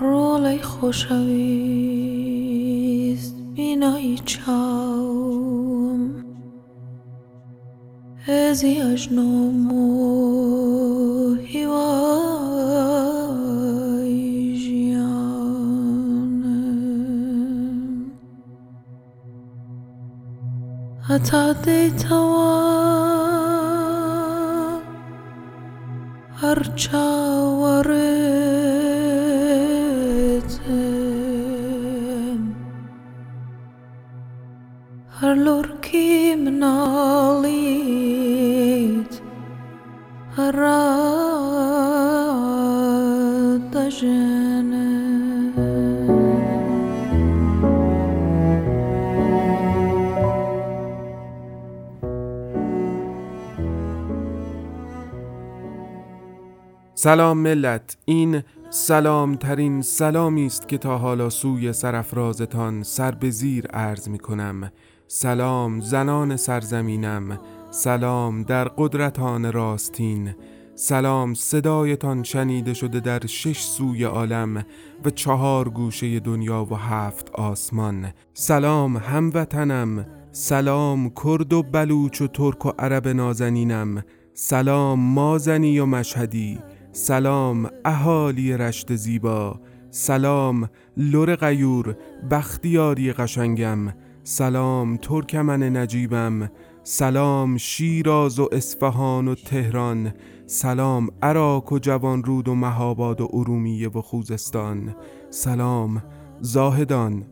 رولای خوشویست بینایی چاوم. ازی اجنوم و هیوای جیانم. حتی دیتوا harçavarıtım سلام ملت این سلام ترین سلامی است که تا حالا سوی سرفرازتان سر به زیر عرض می کنم. سلام زنان سرزمینم. سلام در قدرتان راستین. سلام صدایتان شنیده شده در شش سوی عالم و چهار گوشه دنیا و هفت آسمان. سلام هموطنم سلام کرد و بلوچ و ترک و عرب نازنینم. سلام مازنی و مشهدی. سلام اهالی رشت زیبا. سلام لور غیور بختیاری قشنگم. سلام ترکمن نجیبم. سلام شیراز و اصفهان و تهران سلام عراق و جوانرود و مهاباد و ارومیه و خوزستان سلام زاهدان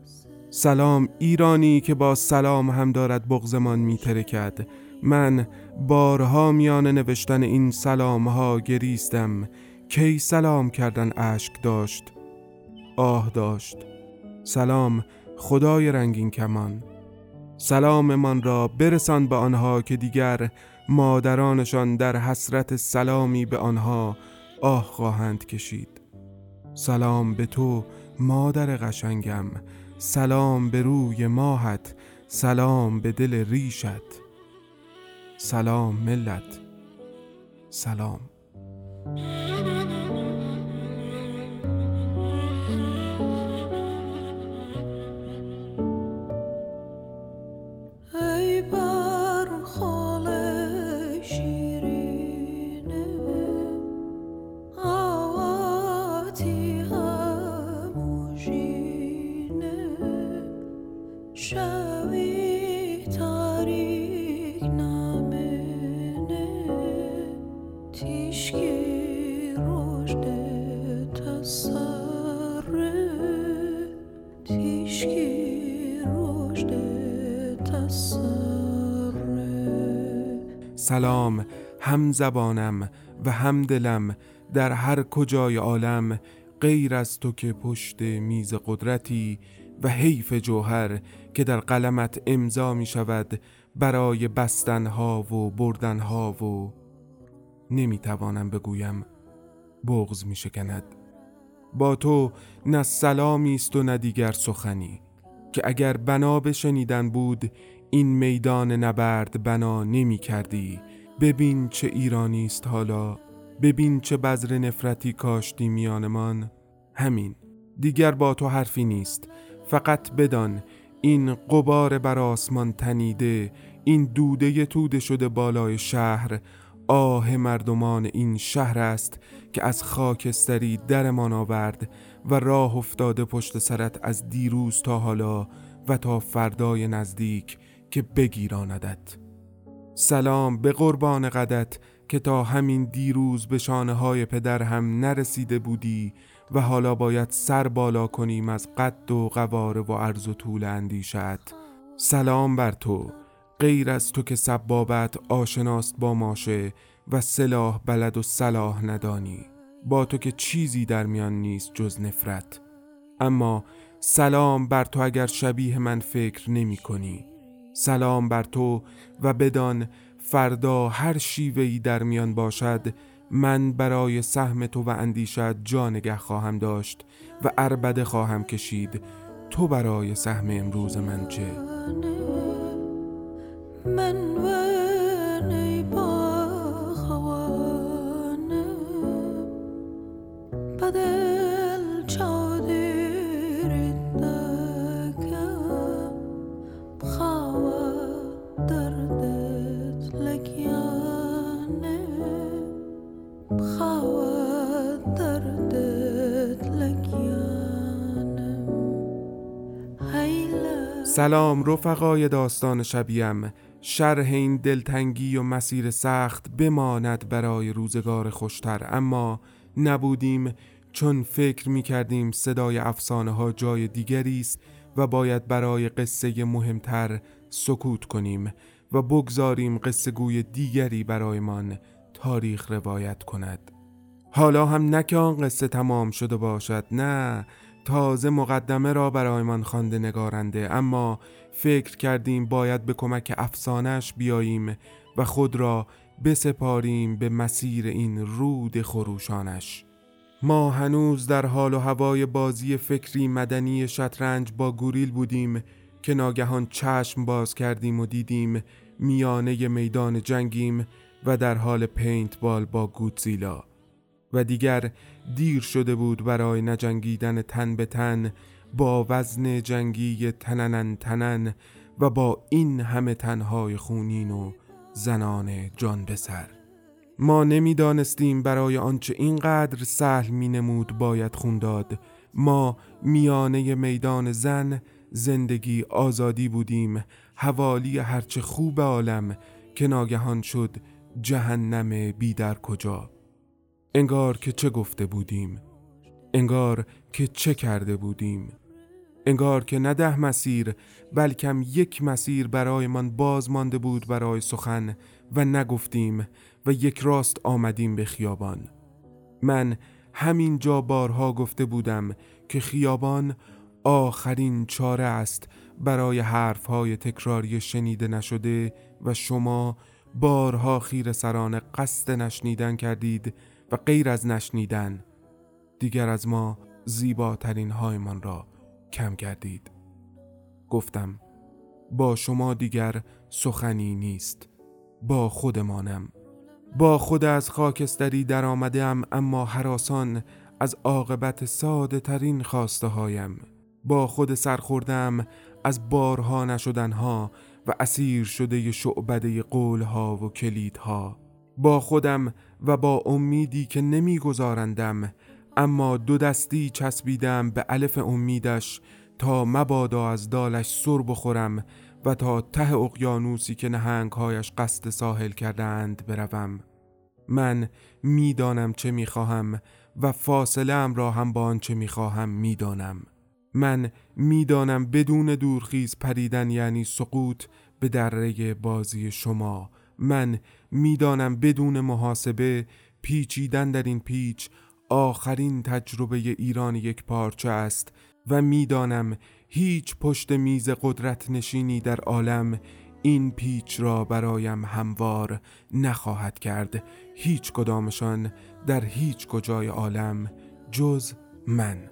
سلام ایرانی که با سلام هم دارد بغزمان میترکد من بارها میان نوشتن این سلام ها گریستم. کی سلام کردن اشک داشت؟ آه داشت. سلام خدای رنگین کمان. سلام من را برسان به آنها که دیگر مادرانشان در حسرت سلامی به آنها آه خواهند کشید. سلام به تو مادر قشنگم. سلام به روی ماهت. سلام به دل ریشت. سلام ملت. سلام. هم زبانم و هم دلم در هر کجای عالم غیر از تو که پشت میز قدرتی و حیف جوهر که در قلمت امضا می شود برای بستنها و بردنها و نمی توانم بگویم بغز می شکند. با تو نه سلامی است و نه دیگر سخنی که اگر بنا بشنیدن بود این میدان نبرد بنا نمی کردی. ببین چه ایرانی است حالا ببین چه بذر نفرتی کاشتی میانمان همین دیگر با تو حرفی نیست. فقط بدان این قبار بر آسمان تنیده این دوده توده شده بالای شهر. آه مردمان این شهر است که از خاکستری درمان آورد و راه افتاده پشت سرت از دیروز تا حالا و تا فردای نزدیک که بگیراندت. سلام به قربان قدت که تا همین دیروز به شانه های پدر هم نرسیده بودی و حالا باید سر بالا کنیم از قد و قواره و عرض و طول اندیشت. سلام بر تو. غیر از تو که سبابت آشناست با ماشه و سلاح بلد و صلاح ندانی. با تو که چیزی در میان نیست جز نفرت. اما سلام بر تو اگر شبیه من فکر نمی کنی. سلام بر تو و بدان فردا هر شیوهی در میان باشد من برای سهم تو و اندیشت جانگه خواهم داشت و اربده خواهم کشید تو برای سهم امروز من چه؟ من و نی سلام رفقای داستان شبیم شرح این دلتنگی و مسیر سخت بماند برای روزگار خوشتر. اما نبودیم چون فکر می کردیم صدای افسانه ها جای دیگری است و باید برای قصه مهمتر سکوت کنیم و بگذاریم قصه گوی دیگری برایمان تاریخ روایت کند. حالا هم نه که آن قصه تمام شده باشد نه. تازه مقدمه را برایمان خوانده نگارنده اما فکر کردیم باید به کمک افسانش بیاییم و خود را بسپاریم به مسیر این رود خروشانش. ما هنوز در حال و هوای بازی فکری مدنی شطرنج با گوریل بودیم که ناگهان چشم باز کردیم و دیدیم میانه میدان جنگیم و در حال پینت بال با گودزیلا. و دیگر دیر شده بود برای نجنگیدن تن به تن با وزن جنگی تننن تنن و با این همه تنهای خونین و زنان جان به سر. ما نمی‌دانستیم برای آنچه اینقدر سهل می نمود باید خون داد. ما میانه میدان زن زندگی آزادی بودیم حوالی هرچه خوب عالم که ناگهان شد جهنم بی در کجا. انگار که چه گفته بودیم. انگار که چه کرده بودیم. انگار که نه ده مسیر بلکم یک مسیر برایمان باز مانده بود برای سخن و نگفتیم و یک راست آمدیم به خیابان. من همین جا بارها گفته بودم که خیابان آخرین چاره است برای حرفهای تکراری شنیده نشده و شما بارها خیر سران قصد نشنیدن کردید و غیر از نشنیدن دیگر از ما زیباترین هایمان را کم کردید گفتم با شما دیگر سخنی نیست با خودمانم. با خود از خاکستری در آمدم اما حراسان از عاقبت ساده ترین خواسته هایم با خود سرخوردم از بارها نشدنها و اسیر شده شعبده قولها و کلیدها. با خودم و با امیدی که نمیگذارندم اما دو دستی چسبیدم به الف امیدش تا مبادا از دالش سر بخورم و تا ته اقیانوسی که نهنگهایش قصد ساحل کردند بروم. من می‌دانم چه می‌خواهم و فاصله ام را هم با آنچه می‌خواهم می‌دانم. من می‌دانم بدون دورخیز پریدن یعنی سقوط به دره بازی شما من می‌دانم بدون محاسبه پیچیدن در این پیچ آخرین تجربه ایران یک پارچه است و می‌دانم هیچ پشت میز قدرت نشینی در عالم این پیچ را برایم هموار نخواهد کرد. هیچ کدامشان در هیچ کجای عالم جز من.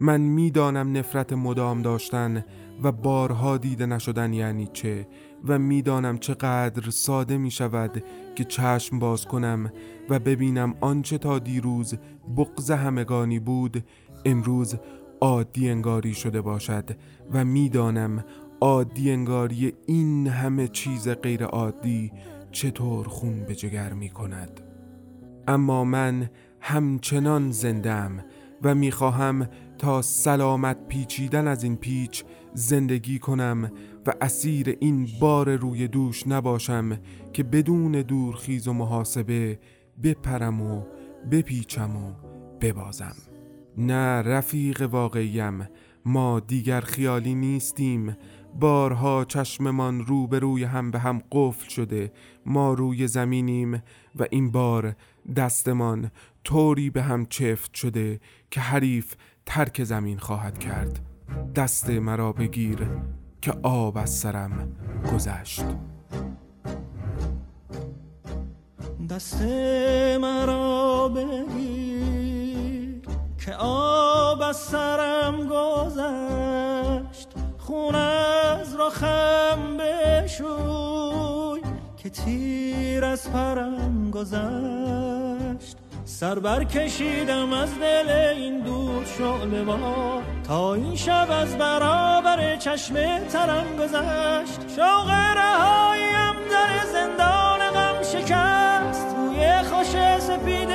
من می‌دانم نفرت مدام داشتن و بارها دیده نشدن یعنی چه؟ و می‌دانم چقدر ساده می شود که چشم باز کنم و ببینم آنچه تا دیروز بغز همگانی بود امروز عادی انگاری شده باشد و می‌دانم عادی انگاری این همه چیز غیر عادی چطور خون به جگر می کند اما من همچنان زندم و می‌خواهم تا سلامت پیچیدن از این پیچ زندگی کنم و اسیر این بار روی دوش نباشم که بدون دورخیز و محاسبه بپرم و بپیچم و ببازم. نه رفیق واقعیم ما دیگر خیالی نیستیم. بارها چشممان رو به روی هم به هم قفل شده ما روی زمینیم و این بار دستمان طوری به هم چفت شده که حریف ترک زمین خواهد کرد. دست مرا بگیر. که آب از سرم گذشت. دست مرا بگیر که آب از سرم گذشت. خون از رخم بشوی که تیر از پرم گذشت. سر بر کشیدم از دل این دود شعله ما تا این شب از برابر چشم ترم گذشت. شوق رهاییم در زندان غم شکست. روی خوش سپید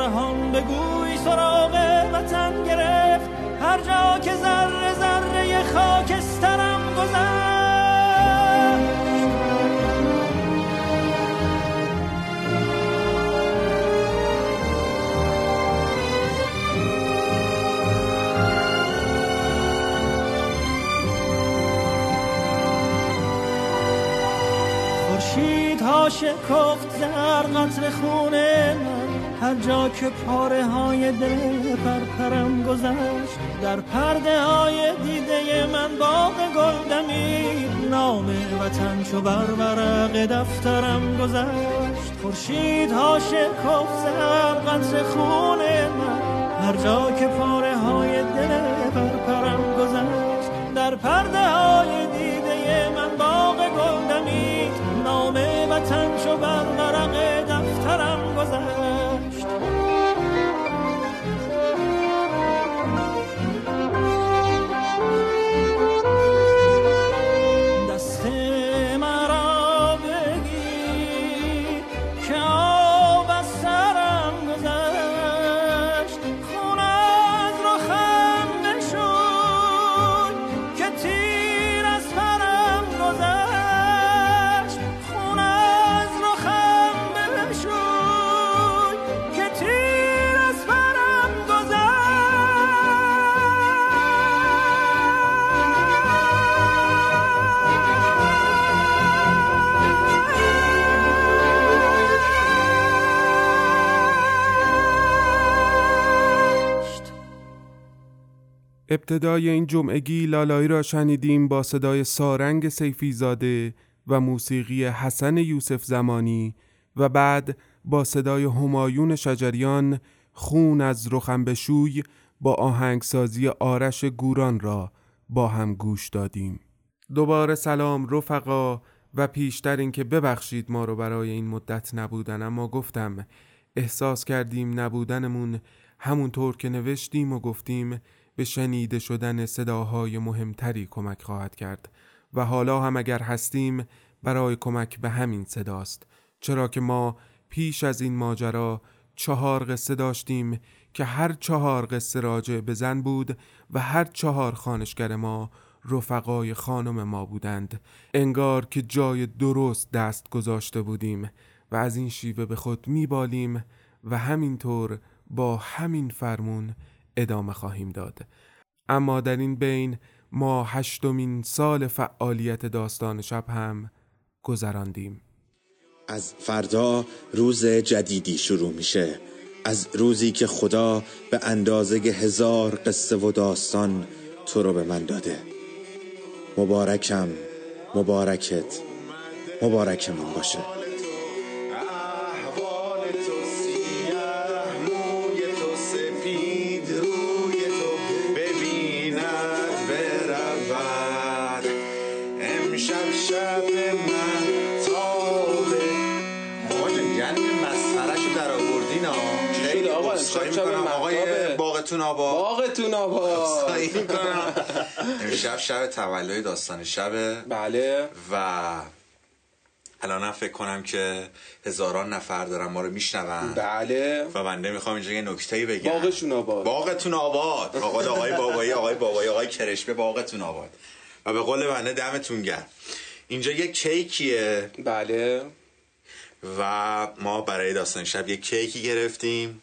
در همراهان بگوی سراغ وطن گرفت. هر جا که ذره ذره خاکسترم گذشت. ها شکفت زر قطر خونه هر جا که پاره های دل پرپرم گذشت در پرده های دیده من باغ گل دمید نام وطن چو بر ورق دفترم گذشت. خورشید ها شکفت قطر خونه من هر جا که پاره های دل پرپرم گذشت. در پرده های دیده من باغ گل دمید نام وطن شو بر ورق ابتدای این جمعگی لالایی را شنیدیم با صدای سارنگ سیفیزاده و موسیقی حسن یوسف زمانی و بعد با صدای همایون شجریان خون از رخم بشوی با آهنگسازی آرش گوران را با هم گوش دادیم. دوباره سلام رفقا و پیشتر اینکه ببخشید ما رو برای این مدت نبودن اما گفتم احساس کردیم نبودنمون همونطور که نوشتیم و گفتیم به شنیده شدن صداهای مهمتری کمک خواهد کرد و حالا هم اگر هستیم برای کمک به همین صداست چرا که ما پیش از این ماجرا چهار قصه داشتیم که هر چهار قصه راجع به زن بود و هر چهار خانشگر ما رفقای خانم ما بودند. انگار که جای درست دست گذاشته بودیم و از این شیوه به خود میبالیم و همینطور با همین فرمون ادامه خواهیم داد. اما در این بین ما هشتمین سال فعالیت داستان شب هم گذراندیم. از فردا روز جدیدی شروع میشه. از روزی که خدا به اندازه هزار قصه و داستان تو رو به من داده. مبارکم مبارکت مبارکمون باشه. آباد امشب شب تولد داستان شبه بله. و الان فکر کنم که هزاران نفر دارن ما رو میشنون. بله. و بنده می‌خوام اینجا یه نکته بگم. باغشون آباد. باغتون آباد. آقا آقای بابایی آقای بابایی آقای کرشبه باغتون آباد. و به قول بنده دمتون گرم. اینجا یه کیکیه. بله. و ما برای داستان شب یه کیکی گرفتیم.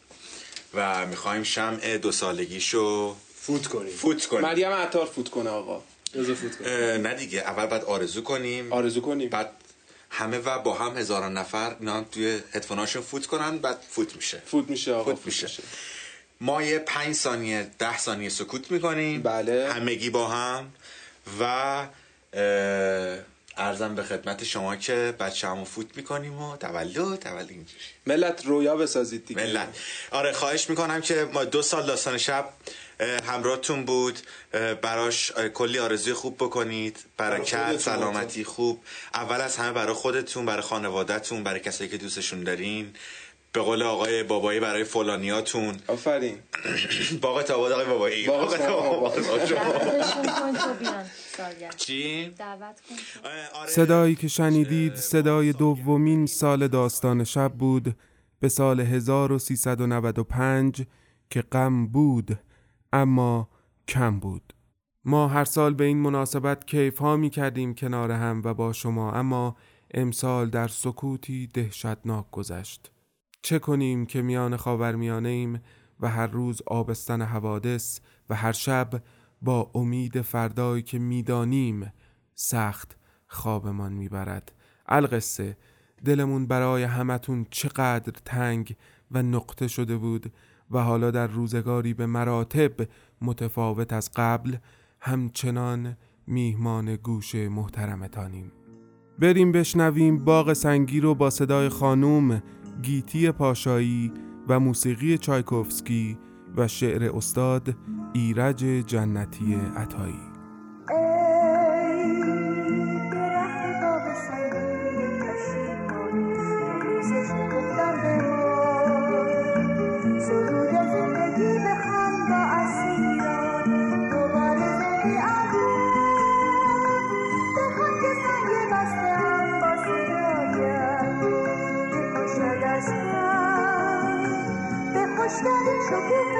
و می‌خوایم شمع دو سالگیشو فوت کنیم. فوت کنیم. مریم عطار فوت کنه آقا. فوت کنیم. نه دیگه. اول بعد آرزو کنیم. آرزو کنیم. بعد همه و با هم هزاران نفر اینا توی هدفوناشون فوت کنن بعد فوت میشه. فوت میشه آقا فوت, میشه. ما یه پنج ثانیه ده ثانیه سکوت می‌کنیم. بله. همگی با هم. و ارزم به خدمت شما که بچه همو فوت می‌کنیم و تولد تولد اینجوری. ملت رویا بسازید دیگه. ملت. آره خواهش می‌کنم که ما دو سال داستان شب همراهتون بود. براش کلی آرزوی خوب بکنید. برکت سلامتی خوب. اول از همه برای خودتون برای خانوادهتون برای کسایی که دوستشون دارین. به قول آقای بابایی برای فلانیاتون. آفرین. باغ تاباد آقای بابایی. باغ چی؟ صدایی که شنیدید صدای دومین سال داستان شب بود. به سال 1395 که غم بود. اما کم بود. ما هر سال به این مناسبت کیف ها می کردیم کنار هم و با شما اما امسال در سکوتی دهشتناک گذشت. چه کنیم که میان خاورمیانه ایم و هر روز آبستن حوادث و هر شب با امید فردایی که می‌دانیم سخت خوابمان می‌برد. القصه دلمون برای همتون چقدر تنگ و نقطه شده بود و حالا در روزگاری به مراتب متفاوت از قبل همچنان میهمان گوش محترمتانیم. بریم بشنویم باغ سنگی رو با صدای خانوم گیتی پاشایی و موسیقی چایکوفسکی و شعر استاد ایرج جنتی عطایی. 的手不。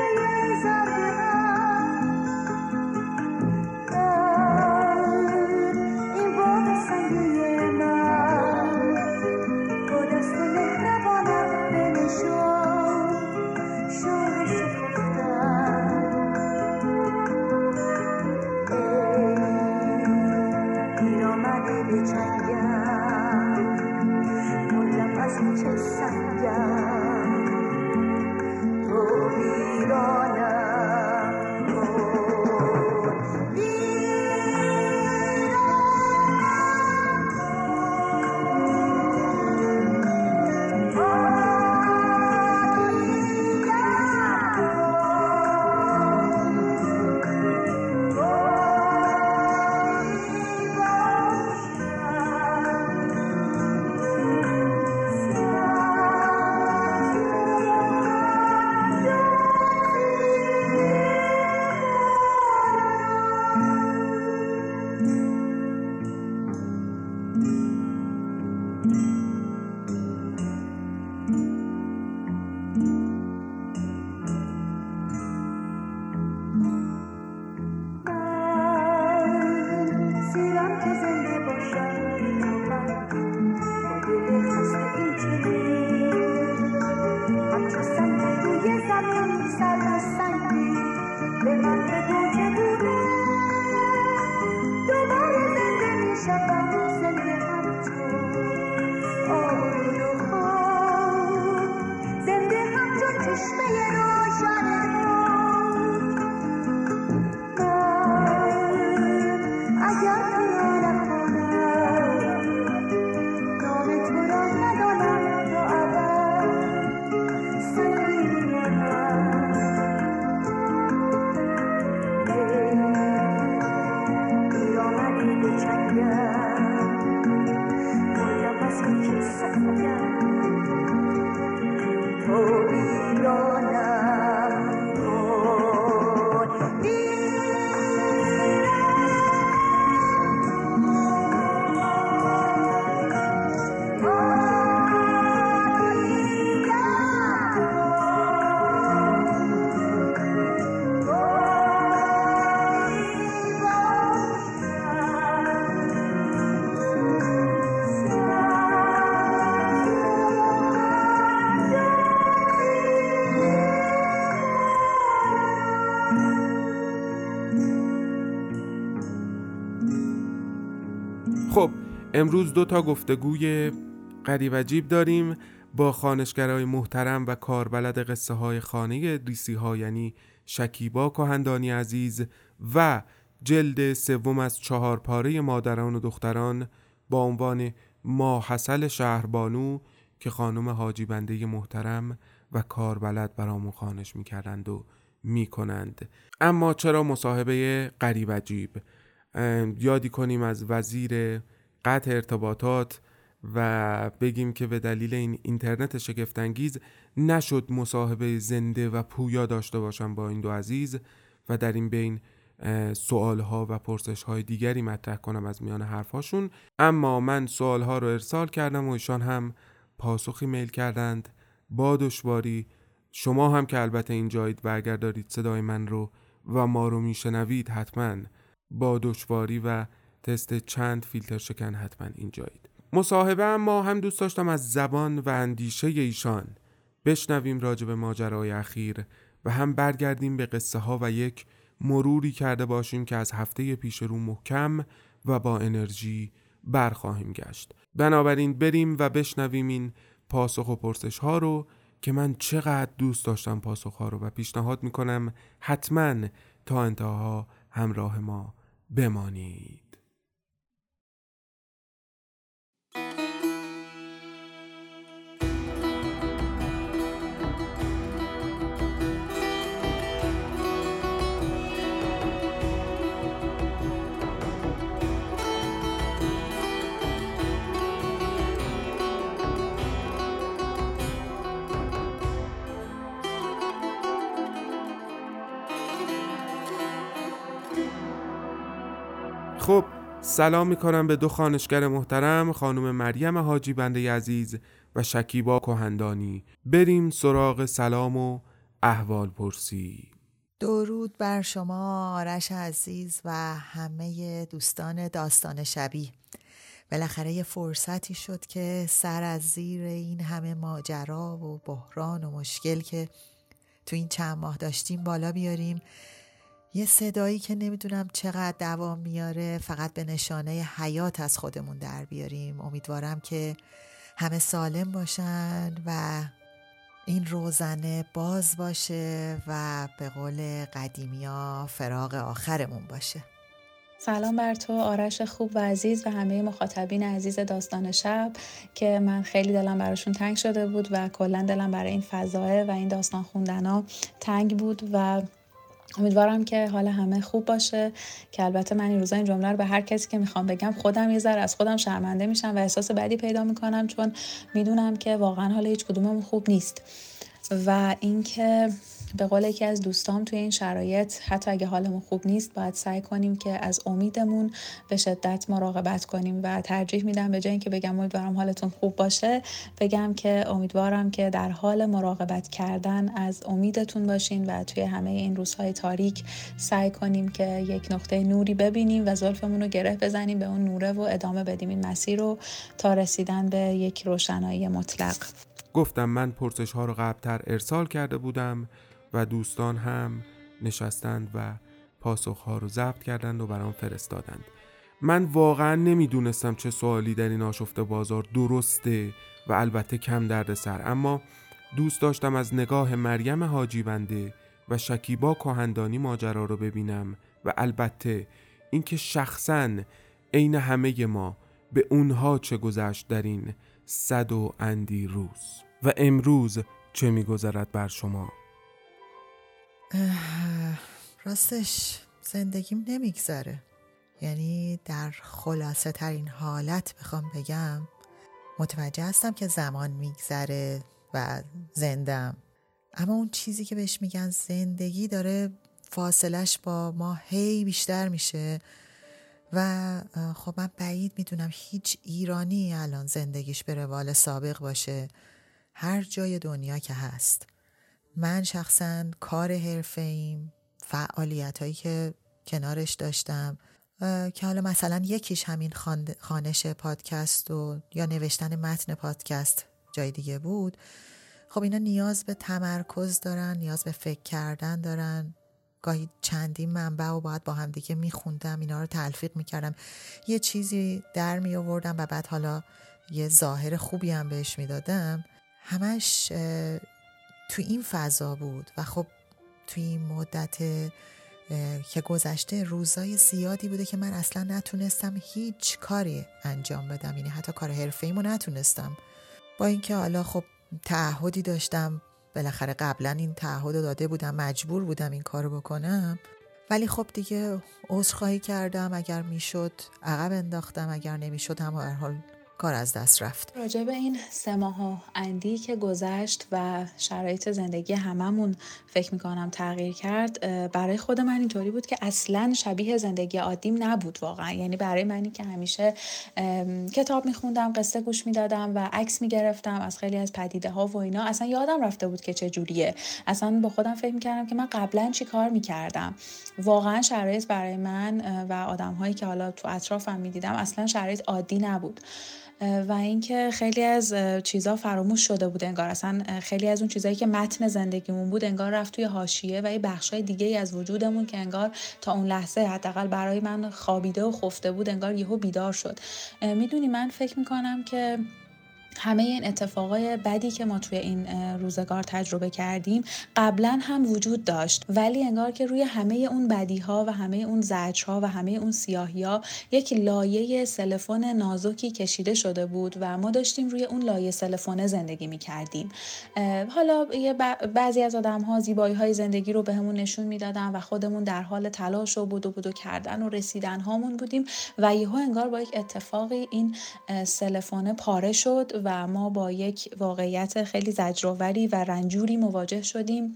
امروز دو تا گفتگوی قریب عجیب داریم با خانشگرای محترم و کاربلد قصه های خانه ریسی ها یعنی شکیبا کهندانی عزیز و جلد سوم از چهار پاره مادران و دختران با عنوان ماحصل شهربانو که خانم حاجی بنده محترم و کاربلد برامون خانش می‌کردند و می‌کنند. اما چرا مصاحبه قریب عجیب یادی کنیم از وزیر قطع ارتباطات و بگیم که به دلیل این اینترنت شگفتانگیز نشد مصاحبه زنده و پویا داشته باشم با این دو عزیز و در این بین سوال ها و پرسش های دیگری مطرح کنم از میان حرفاشون اما من سوال ها رو ارسال کردم و ایشان هم پاسخی میل کردند. با دشواری شما هم که البته اینجایید و اگر دارید صدای من رو و ما رو میشنوید حتما با دشواری و تست چند فیلتر شکن حتما اینجایید. مصاحبه ما هم دوست داشتم از زبان و اندیشه ایشان بشنویم راجع به ماجرای اخیر و هم برگردیم به قصه ها و یک مروری کرده باشیم که از هفته پیش رو محکم و با انرژی برخواهیم گشت. بنابراین بریم و بشنویم این پاسخ و پرسش ها رو که من چقدر دوست داشتم پاسخ ها رو و پیشنهاد می‌کنم حتما تا انتها همراه ما بمانید. خب سلام می‌کنم به دو خانشگر محترم خانم مریم حاجی بنده عزیز و شکیبا کهندانی. بریم سراغ سلام و احوال پرسی. درود بر شما آرش عزیز و همه دوستان داستان شبی. بالاخره یه فرصتی شد که سر از زیر این همه ماجرا و بحران و مشکل که تو این چند ماه داشتیم بالا بیاریم یه صدایی که نمی‌دونم چقدر دوام میاره فقط به نشانه حیات از خودمون در بیاریم. امیدوارم که همه سالم باشن و این روزنه باز باشه و به قول قدیمیا فراغ آخرمون باشه. سلام بر تو آرش خوب و عزیز و همه مخاطبین عزیز داستان شب که من خیلی دلم براشون تنگ شده بود و کلا دلم برای این فضایه و این داستان خوندن ها تنگ بود و امیدوارم که حال همه خوب باشه که البته من این روزا این جمله رو به هر کسی که می‌خوام بگم خودم یه ذره از خودم شرمنده میشم و احساس بدی پیدا می‌کنم چون می‌دونم که واقعا حال هیچ کدوممون خوب نیست. و اینکه به قول یکی از دوستام توی این شرایط حتی اگه حالمون خوب نیست باید سعی کنیم که از امیدمون به شدت مراقبت کنیم و ترجیح میدم به جای اینکه بگم امیدوارم حالتون خوب باشه بگم که امیدوارم که در حال مراقبت کردن از امیدتون باشین و توی همه این روزهای تاریک سعی کنیم که یک نقطه نوری ببینیم و زلفمون رو گره بزنیم به اون نوره و ادامه بدیم این مسیر رو تا رسیدن به یک روشنایی مطلق. گفتم من پرسش ها رو قبلتر ارسال کرده بودم. و دوستان هم نشستند و پاسخ ها رو ضبط کردند و برام فرستادند. من واقعا نمی‌دونستم چه سوالی در این آشفته بازار درسته و البته کم درد سر اما دوست داشتم از نگاه مریم حاجی بنده و شکیبا کهندانی ماجرا رو ببینم و البته اینکه شخصا عین همه ما به اونها چه گذشت در این صد و اندی روز و امروز چه میگذرد بر شما. راستش زندگیم نمیگذره. یعنی در خلاصه ترین حالت بخوام بگم متوجه هستم که زمان میگذره و زندم اما اون چیزی که بهش میگن زندگی داره فاصلش با ما هی بیشتر میشه و خب من بعید می‌دونم هیچ ایرانی الان زندگیش به روال سابق باشه. هر جای دنیا که هست. من شخصا کار حرفه ایم فعالیت هایی که کنارش داشتم که حالا مثلا یکیش همین خانش پادکست و یا نوشتن متن پادکست جای دیگه بود. خب اینا نیاز به تمرکز دارن نیاز به فکر کردن دارن. گاهی چندین منبع و باید با هم دیگه میخوندم اینا رو تلفیق می‌کردم. یه چیزی در و بعد حالا یه ظاهر خوبی هم بهش می‌دادم. همش تو این فضا بود و خب توی این مدت که گذشته روزای زیادی بوده که من اصلا نتونستم هیچ کاری انجام بدم. یعنی حتی کار حرفه ایمو نتونستم. با اینکه حالا خب تعهدی داشتم بالاخره قبلا این تعهد داده بودم مجبور بودم این کارو بکنم. ولی خب دیگه عذرخواهی کردم اگر می‌شد عقب انداختم اگر نمی‌شد هم هر حال کار از دست رفت. راجع به این سه ماه اندی که گذشت و شرایط زندگی هممون فکر می‌کنم تغییر کرد برای خود من اینطوری بود که اصلا شبیه زندگی عادیم نبود واقعا. یعنی برای منی که همیشه کتاب میخوندم قصه گوش می‌دادم و عکس می‌گرفتم از خیلی از پدیده ها و اینا. اصلا یادم رفته بود که چه جوریه. اصلا با خودم فکر می‌کردم که من قبلا چی کار می‌کردم. واقعا شرایط برای من و آدم هایی که حالا تو اطرافم می‌دیدم اصلا شرایط عادی نبود. و اینکه خیلی از چیزها فراموش شده بود انگار. اصلا خیلی از اون چیزهایی که متن زندگیمون بود انگار رفت توی حاشیه و یه بخشای دیگه ای از وجودمون که انگار تا اون لحظه حداقل برای من خوابیده و خفته بود انگار یهو بیدار شد. می‌دونی من فکر می‌کنم که همه این اتفاقای بدی که ما توی این روزگار تجربه کردیم قبلا هم وجود داشت. ولی انگار که روی همه اون بدی ها و همه اون زجر ها و همه اون سیاهی ها یک لایه سلفون نازکی کشیده شده بود و ما داشتیم روی اون لایه سلفونه زندگی می کردیم حالا بعضی از آدم ها زیبایی های زندگی رو بهمون به نشون می‌دادن و خودمون در حال تلاش و بودو بودو کردن و رسیدن هامون بودیم و یهو انگار با یک اتفاقی این سلفونه پاره شد و ما با یک واقعیت خیلی زجرآوری و رنجوری مواجه شدیم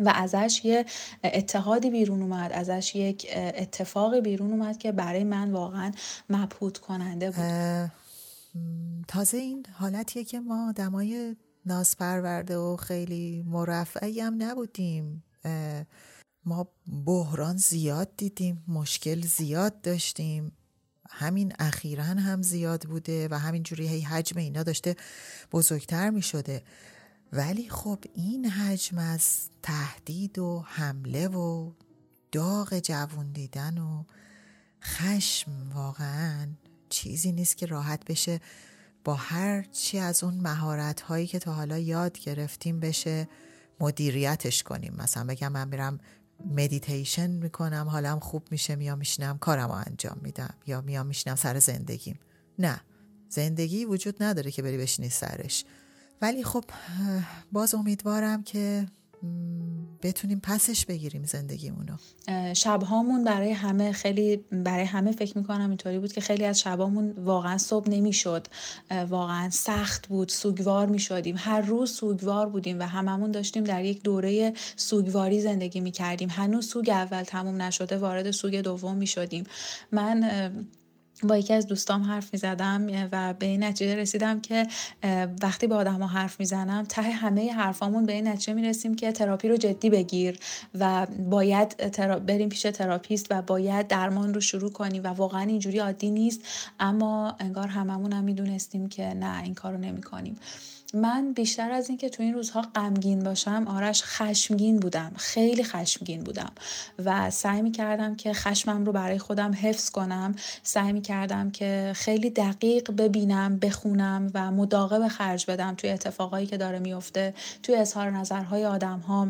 و ازش یه اتحادی بیرون اومد ازش یک اتفاق بیرون اومد که برای من واقعا مبهوت کننده بود. تازه این حالتیه که ما دمای ناز پرورده و خیلی مرفعی هم نبودیم. ما بحران زیاد دیدیم مشکل زیاد داشتیم. همین اخیرا هم زیاد بوده و همینجوری هی حجم اینا داشته بزرگتر می شده ولی خب این حجم از تهدید و حمله و داغ جوون دیدن و خشم واقعا چیزی نیست که راحت بشه با هر چی از اون مهارت هایی که تا حالا یاد گرفتیم بشه مدیریتش کنیم. مثلا بگم من میرم مدیتیشن می‌کنم حالم خوب میشه میام میشینم کارم رو انجام میدم یا میام میشینم سر زندگیم. نه زندگی وجود نداره که بری بشینی سرش. ولی خب باز امیدوارم که بتونیم پسش بگیریم زندگیمونو. شبهامون برای همه خیلی برای همه فکر می‌کنم اینطوری بود که خیلی از شبهامون واقعا صبح نمی‌شد. واقعا سخت بود سوگوار می‌شدیم. هر روز سوگوار بودیم و هممون داشتیم در یک دوره سوگواری زندگی می‌کردیم. هنوز سوگ اول تموم نشده وارد سوگ دوم می‌شدیم. من با یکی از دوستام حرف می زدم و به این نتیجه رسیدم که وقتی با آدم ها حرف می زنم ته همه حرفامون به این نتیجه می رسیم که تراپی رو جدی بگیر و باید بریم پیش therapist و باید درمان رو شروع کنیم و واقعا اینجوری عادی نیست. اما انگار هممون هم می دونستیم که نه این کار رو نمی کنیم من بیشتر از اینکه تو این روزها غمگین باشم آرش خشمگین بودم خیلی خشمگین بودم و سعی می کردم که خشمم رو برای خودم حفظ کنم. سعی می کردم که خیلی دقیق ببینم بخونم و مداقه خرج بدم توی اتفاقایی که داره میفته توی اظهار نظرهای آدم ها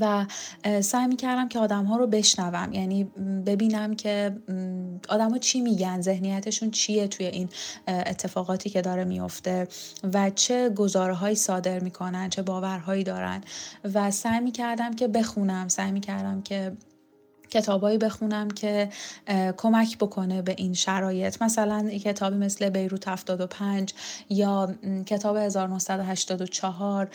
و سعی می‌کردم که آدم ها رو بشنوم. یعنی ببینم که آدم ها چی میگن ذهنیتشون چیه توی این اتفاقاتی که داره میفته و چه گزاره هایی صادر می‌کنن چه باورهایی دارن. و سعی می‌کردم که بخونم سعی می‌کردم که کتابایی بخونم که کمک بکنه به این شرایط. مثلا کتابی مثل بیروت 75 یا کتاب 1984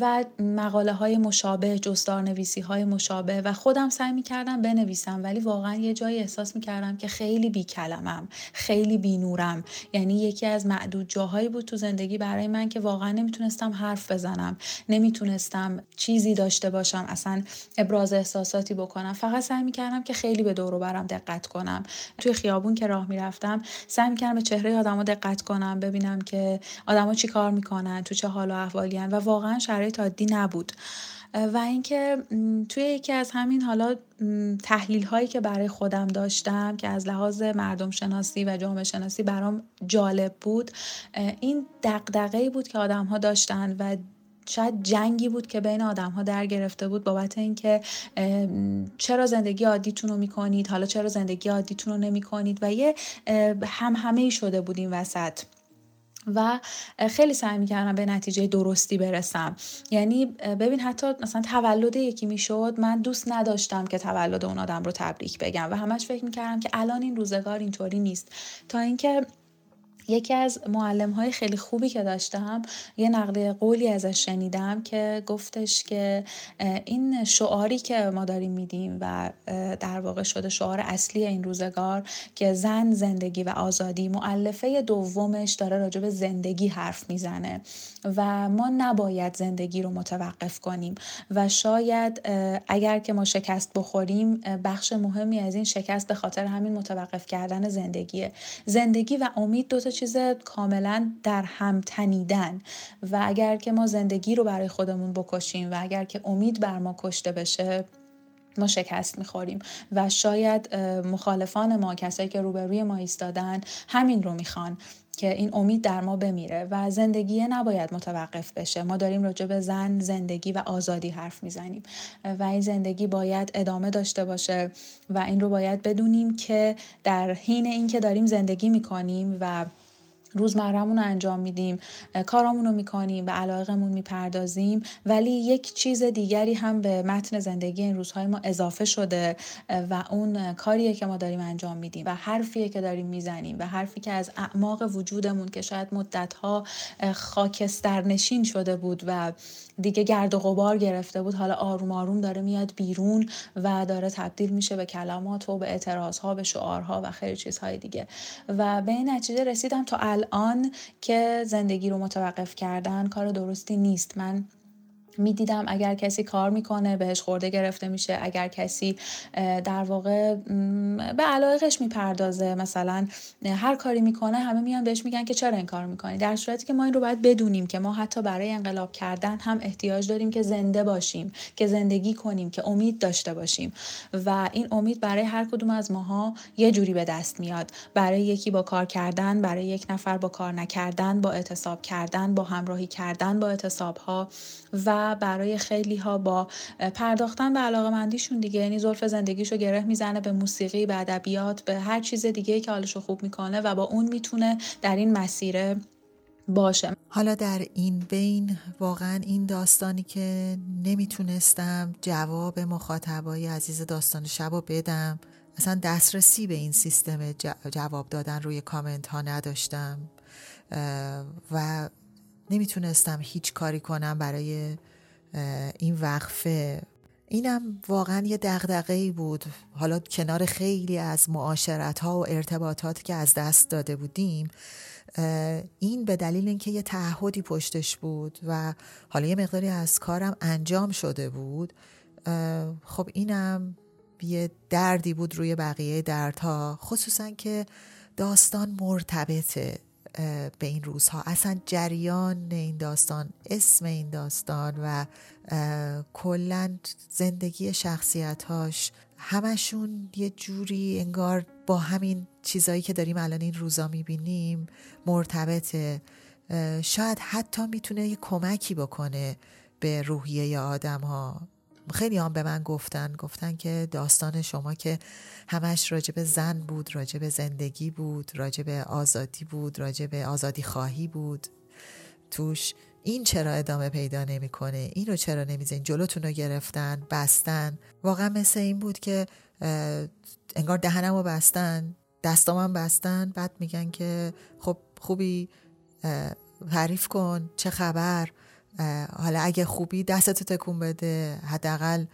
و مقاله های مشابه جستار نویسی های مشابه و خودم سعی می کردم بنویسم ولی واقعا یه جایی احساس می کردم که خیلی بی کلمم خیلی بی نورم یعنی یکی از معدود جاهایی بود تو زندگی برای من که واقعا نمی‌تونستم حرف بزنم. نمی‌تونستم چیزی داشته باشم اصلا ابراز احساساتی بکنم. فقط سعی می‌کردم که خیلی به دور برم دقت کنم. توی خیابون که راه می‌رفتم سعی می‌کردم به چهره آدما دقت کنم ببینم که آدما چی کار می‌کنن تو چه حال و احوالی و واقعا شرایط عادی نبود. و اینکه توی یکی از همین حالا تحلیل هایی که برای خودم داشتم که از لحاظ مردم شناسی و جامعه شناسی برام جالب بود این دقدقه بود که آدم ها داشتن و شاید جنگی بود که بین آدم ها در گرفته بود بابت اینکه چرا زندگی عادیتون رو می‌کنید حالا چرا زندگی عادیتون رو نمی‌کنید و یه هم همه ای شده بود این وسط. و خیلی سعی می‌کردم به نتیجه درستی برسم. یعنی ببین حتی مثلا تولد یکی می‌شد من دوست نداشتم که تولد اون آدم رو تبریک بگم و همش فکر می‌کردم که الان این روزگار اینطوری نیست. تا اینکه یکی از معلم های خیلی خوبی که داشتم یه نقل قولی ازش شنیدم که گفتش که این شعاری که ما داریم میدیم و در واقع شده شعار اصلی این روزگار که زن زندگی و آزادی معلفه دومش داره راجع به زندگی حرف می‌زنه و ما نباید زندگی رو متوقف کنیم و شاید اگر که ما شکست بخوریم بخش مهمی از این شکست به خاطر همین متوقف کردن زندگیه. زندگی و امید دو تا چیز کاملا در هم تنیدن و اگر که ما زندگی رو برای خودمون بکشیم و اگر که امید بر ما کشته بشه ما شکست می‌خوریم و شاید مخالفان ما کسایی که روبروی ما ایستادن همین رو می‌خوان که این امید در ما بمیره و زندگی نباید متوقف بشه. ما داریم راجع به زن زندگی و آزادی حرف می‌زنیم و این زندگی باید ادامه داشته باشه و این رو باید بدونیم که در حین اینکه داریم زندگی می‌کنیم و روزمرهمون رو انجام میدیم کارامون رو می‌کنیم به علاقمون می‌پردازیم ولی یک چیز دیگری هم به متن زندگی این روزهای ما اضافه شده و اون کاریه که ما داریم انجام میدیم و حرفیه که داریم می‌زنیم و حرفی که از اعماق وجودمون که شاید مدتها خاکستر نشین شده بود و دیگه گرد و غبار گرفته بود حالا آروم آروم داره میاد بیرون و داره تبدیل میشه به کلمات و به اعتراض ها به شعارها و خیلی چیزهای دیگه. و به این نتیجه رسیدم تا الان که زندگی رو متوقف کردن کار درستی نیست. من می‌دیدم اگر کسی کار می‌کنه بهش خورده گرفته میشه. اگر کسی در واقع به علایقش می‌پردازه. مثلا هر کاری می‌کنه همه میان بهش میگن که چرا این کار می‌کنی؟ در صورتی که ما این رو باید بدونیم که ما حتی برای انقلاب کردن هم احتیاج داریم که زنده باشیم که زندگی کنیم که امید داشته باشیم. و این امید برای هر کدوم از ماها یه جوری به دست میاد. برای یکی با کار کردن برای یک نفر با کار نکردن با اعتصاب کردن با همراهی کردن با اعتصاب ها و برای خیلی ها با پرداختن به علاقه مندیشون دیگه. یعنی ظرف زندگیشو گره می‌زنه به موسیقی به ادبیات به هر چیز دیگه که حالشو خوب می‌کنه و با اون می‌تونه در این مسیر باشه. حالا در این بین واقعا این داستانی که نمی‌تونستم جواب مخاطبای عزیز داستان شب رو بدم اصلا دسترسی به این سیستم جواب دادن روی کامنت ها نداشتم و نمی‌تونستم هیچ کاری کنم برای این وقفه. اینم واقعا یه دغدغه بود. حالا کنار خیلی از معاشرت ها و ارتباطات که از دست داده بودیم این به دلیل اینکه یه تعهدی پشتش بود و حالا یه مقداری از کارم انجام شده بود خب اینم یه دردی بود روی بقیه دردها. خصوصا که داستان مرتبطه. به این روزها. اصلا جریان این داستان اسم این داستان و کلا زندگی شخصیتاش همشون یه جوری انگار با همین چیزایی که داریم الان این روزا می‌بینیم مرتبطه شاید حتی می‌تونه یه کمکی بکنه به روحیه آدم ها خیلی هم به من گفتن گفتن که داستان شما که همش راجب زن بود راجب زندگی بود راجب آزادی بود راجب آزادی خواهی بود. توش این چرا ادامه پیدا نمی‌کنه؟ اینو چرا نمیزین جلوتون رو گرفتن بستن. واقعا مثل این بود که انگار دهنم رو بستن دستامم بستن بعد میگن که خب خوبی تعریف کن چه خبر؟ حالا اگه خوبی دستتو تکون بده حداقل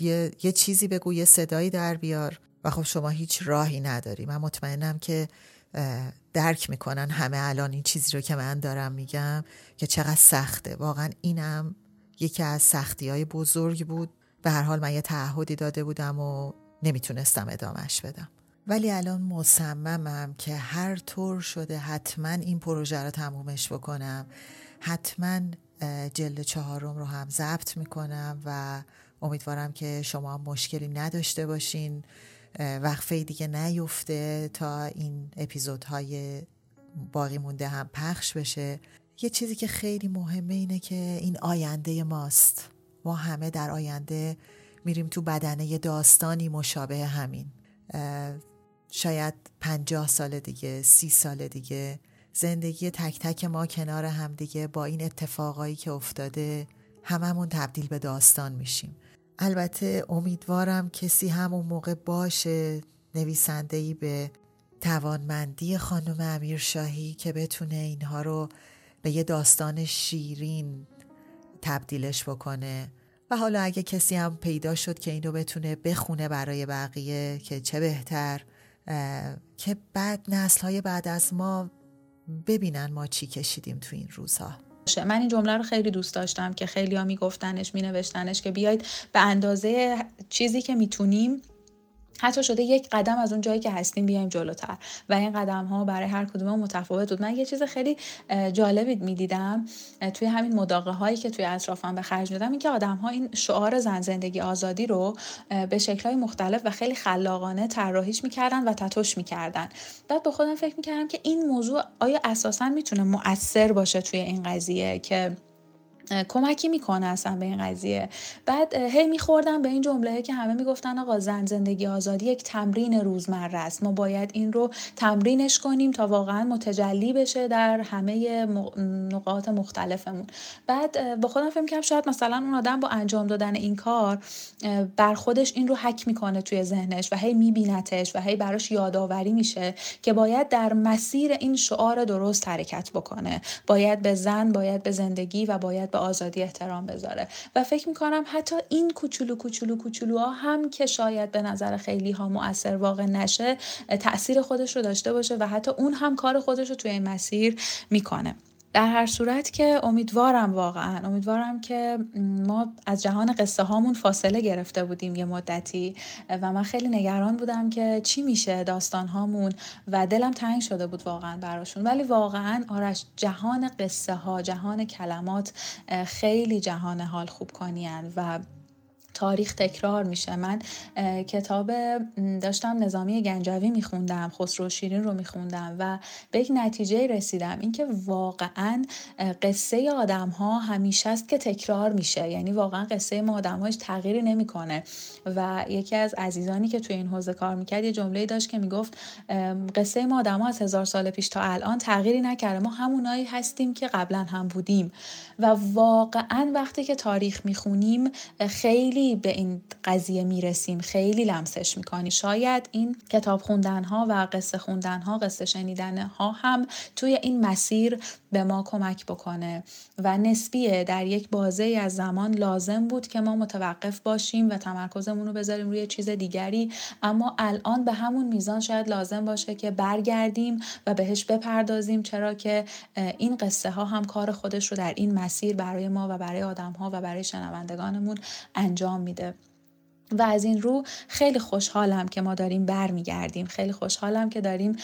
یه،, یه چیزی بگو یه صدایی در بیار. و خب شما هیچ راهی نداری. من مطمئنم که درک می‌کنن همه الان این چیزی رو که من دارم میگم که چقدر سخته. واقعا اینم یکی از سختی های بزرگ بود. به هر حال من یه تعهدی داده بودم و نمی‌تونستم ادامهش بدم. ولی الان مصممم که هر طور شده حتما این پروژه رو تمومش بکنم. حتما جلد چهارم رو هم ضبط می‌کنم و امیدوارم که شما مشکلی نداشته باشین وقفه دیگه نیفته تا این اپیزودهای باقی مونده هم پخش بشه. یه چیزی که خیلی مهمه اینه که این آینده ماست. ما همه در آینده میریم تو بدنه داستانی مشابه همین. شاید پنجاه سال دیگه سی سال دیگه زندگی تک تک ما کنار همدیگه با این اتفاقایی که افتاده هممون تبدیل به داستان میشیم. البته امیدوارم کسی همون موقع باشه نویسنده ای به توانمندی خانم امیرشاهی که بتونه اینها رو به یه داستان شیرین تبدیلش بکنه. و حالا اگه کسی هم پیدا شد که اینو بتونه بخونه برای بقیه که چه بهتر که بعد نسل های بعد از ما ببینن ما چی کشیدیم تو این روزها من این جمله رو خیلی دوست داشتم که خیلی ها میگفتنش مینوشتنش که بیاید به اندازه چیزی که می‌تونیم حتی شده یک قدم از اون جایی که هستیم بیایم جلوتر. و این قدم ها برای هر کدوم متفاوت بود. من یه چیز خیلی جالبی می‌دیدم توی همین مداقه هایی که توی اطرافم به خرج میدم این که آدم ها این شعار زن زندگی آزادی رو به شکل های مختلف و خیلی خلاقانه طراحیش می‌کردن و تتوش می‌کردن. بعد به خودم فکر می‌کردم که این موضوع آیا اساسا می‌تونه مؤثر باشه توی این قضیه که کمکی می‌کنه اصلا به این قضیه. بعد هی میخوردم به این جمله که همه می‌گفتن آقا زن زندگی آزادی یک تمرین روزمره است. ما باید این رو تمرینش کنیم تا واقعا متجلی بشه در همه نقاط مختلفمون. بعد با خودم فکر کردم شاید مثلا اون آدم با انجام دادن این کار بر خودش این رو حک می‌کنه توی ذهنش و هی میبینتش و هی براش یادآوری میشه که باید در مسیر این شعار درست حرکت بکنه. باید به زن باید به زندگی و باید به آزادی احترام بذاره. و فکر می‌کنم حتی این کوچولو کوچولو کوچولو ها هم که شاید به نظر خیلی ها مؤثر واقع نشه تاثیر خودش رو داشته باشه و حتی اون هم کار خودش رو توی این مسیر می‌کنه. در هر صورت که امیدوارم واقعا امیدوارم که ما از جهان قصه هامون فاصله گرفته بودیم یه مدتی و من خیلی نگران بودم که چی میشه داستان هامون و دلم تنگ شده بود واقعا براشون. ولی واقعا آرش جهان قصه ها جهان کلمات خیلی جهان حال خوب کنیان و تاریخ تکرار میشه. من کتاب داشتم نظامی گنجوی میخوندم خسرو شیرین رو میخوندم و به یک نتیجه رسیدم. اینکه واقعا قصه آدم ها همیشه است که تکرار میشه. یعنی واقعا قصه ما آدم هاش تغییری نمی‌کنه. و یکی از عزیزانی که توی این حوزه کار می‌کرد یه جمله داشت که می‌گفت قصه ما آدم ها از هزار سال پیش تا الان تغییری نکرده. ما همونایی هستیم که قبلا هم بودیم. و واقعا وقتی که تاریخ می‌خونیم خیلی به این قضیه می‌رسیم خیلی لمسش می‌کنی. شاید این کتاب خوندن ها و قصه خوندن ها قصه شنیدن ها هم توی این مسیر به ما کمک بکنه و نسبیه. در یک بازه از زمان لازم بود که ما متوقف باشیم و تمرکزمون رو بذاریم روی چیز دیگری. اما الان به همون میزان شاید لازم باشه که برگردیم و بهش بپردازیم چرا که این قصه ها هم کار خودش رو در این مسیر برای ما و برای آدم ها و برای شنوندگانمون انجام میده. و از این رو خیلی خوشحالم که ما داریم برمیگردیم. خیلی خوشحالم که داریم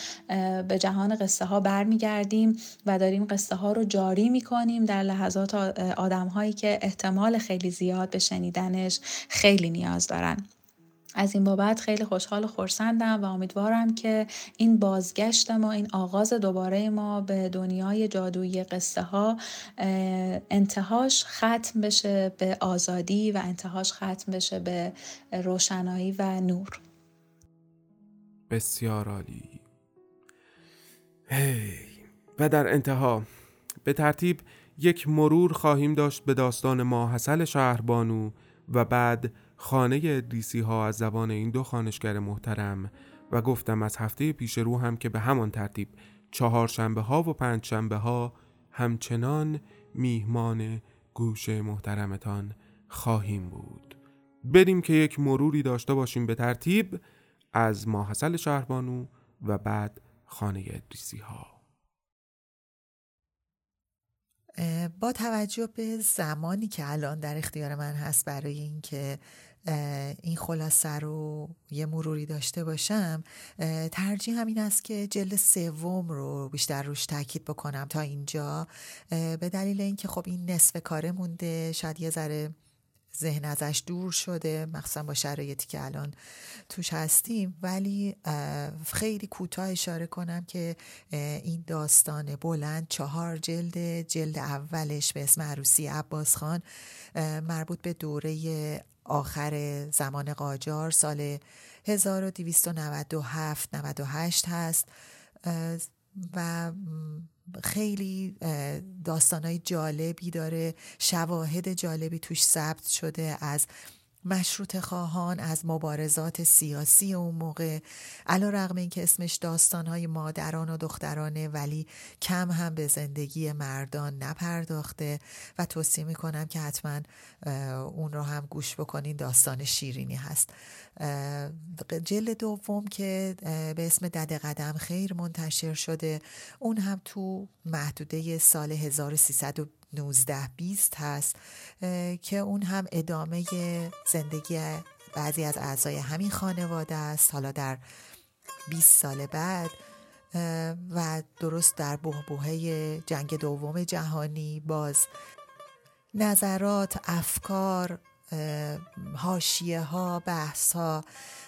به جهان قصه ها برمیگردیم و داریم قصه ها رو جاری می‌کنیم در لحظات آدم هایی که احتمال خیلی زیاد به شنیدنش خیلی نیاز دارن. از این بابت خیلی خوشحال و خورسندم و امیدوارم که این بازگشت ما این آغاز دوباره ما به دنیای جادویی قصه ها انتهاش ختم بشه به آزادی و انتهاش ختم بشه به روشنایی و نور بسیار عالی هی. و در انتها به ترتیب یک مرور خواهیم داشت به داستان ما حسل شهربانو و بعد خانه ادریسی ها از زبان این دو خانشگر محترم و گفتم از هفته پیش رو هم که به همان ترتیب چهار شنبه ها و پنج شنبه ها همچنان میهمان گوش محترمتان خواهیم بود. بریم که یک مروری داشته باشیم به ترتیب از ماحصل شهربانو و بعد خانه ادریسی ها. با توجه به زمانی که الان در اختیار من هست برای اینکه این خلاصه رو یه مروری داشته باشم ترجیح همین است که جلد سوم رو بیشتر روش تاکید بکنم تا اینجا. به دلیل اینکه خب این نصف کاره مونده شاید یه ذره ذهن ازش دور شده مخصوصا با شرایطی که الان توش هستیم. ولی خیلی کوتاه اشاره کنم که این داستان بلند چهار جلد جلد اولش به اسم عروسی عباس خان مربوط به دوره آخر زمان قاجار سال 1297 98 هست. و خیلی داستانهای جالبی داره. شواهد جالبی توش ثبت شده از مشروط خواهان از مبارزات سیاسی اون موقع علا رقم این که اسمش داستانهای مادران و دخترانه ولی کم هم به زندگی مردان نپرداخته و توصیه می‌کنم که حتما اون رو هم گوش بکنین داستان شیرینی هست. جلد دوم که به اسم دد قدم خیر منتشر شده اون هم تو محدوده سال 1300 19 20 هست که اون هم ادامه زندگی بعضی از اعضای همین خانواده است. حالا در 20 سال بعد و درست در بهبوهه جنگ دوم جهانی باز نظرات افکار هاشیه ها بحث ها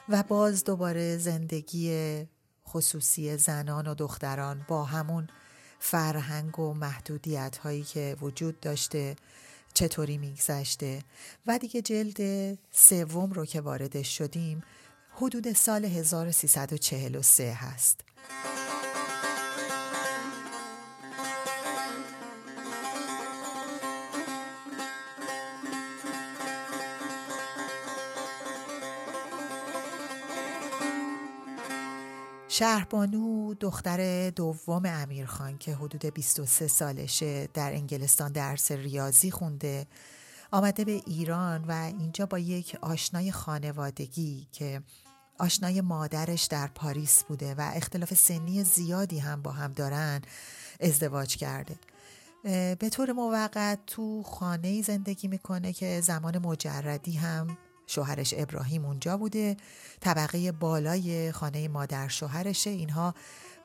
و باز دوباره زندگی خصوصی زنان و دختران با همون فرهنگ و محدودیت هایی که وجود داشته چطوری میگذشته و دیگه جلد سوم رو که واردش شدیم حدود سال 1343 هست. شهربانو دختر دوم امیرخان که حدود 23 سالشه در انگلستان درس ریاضی خونده آمده به ایران و اینجا با یک آشنای خانوادگی که آشنای مادرش در پاریس بوده و اختلاف سنی زیادی هم با هم دارن ازدواج کرده. به طور موقت تو خانه زندگی می‌کنه که زمان مجردی هم شوهرش ابراهیم اونجا بوده. طبقه بالای خانه مادر شوهرشه. اینها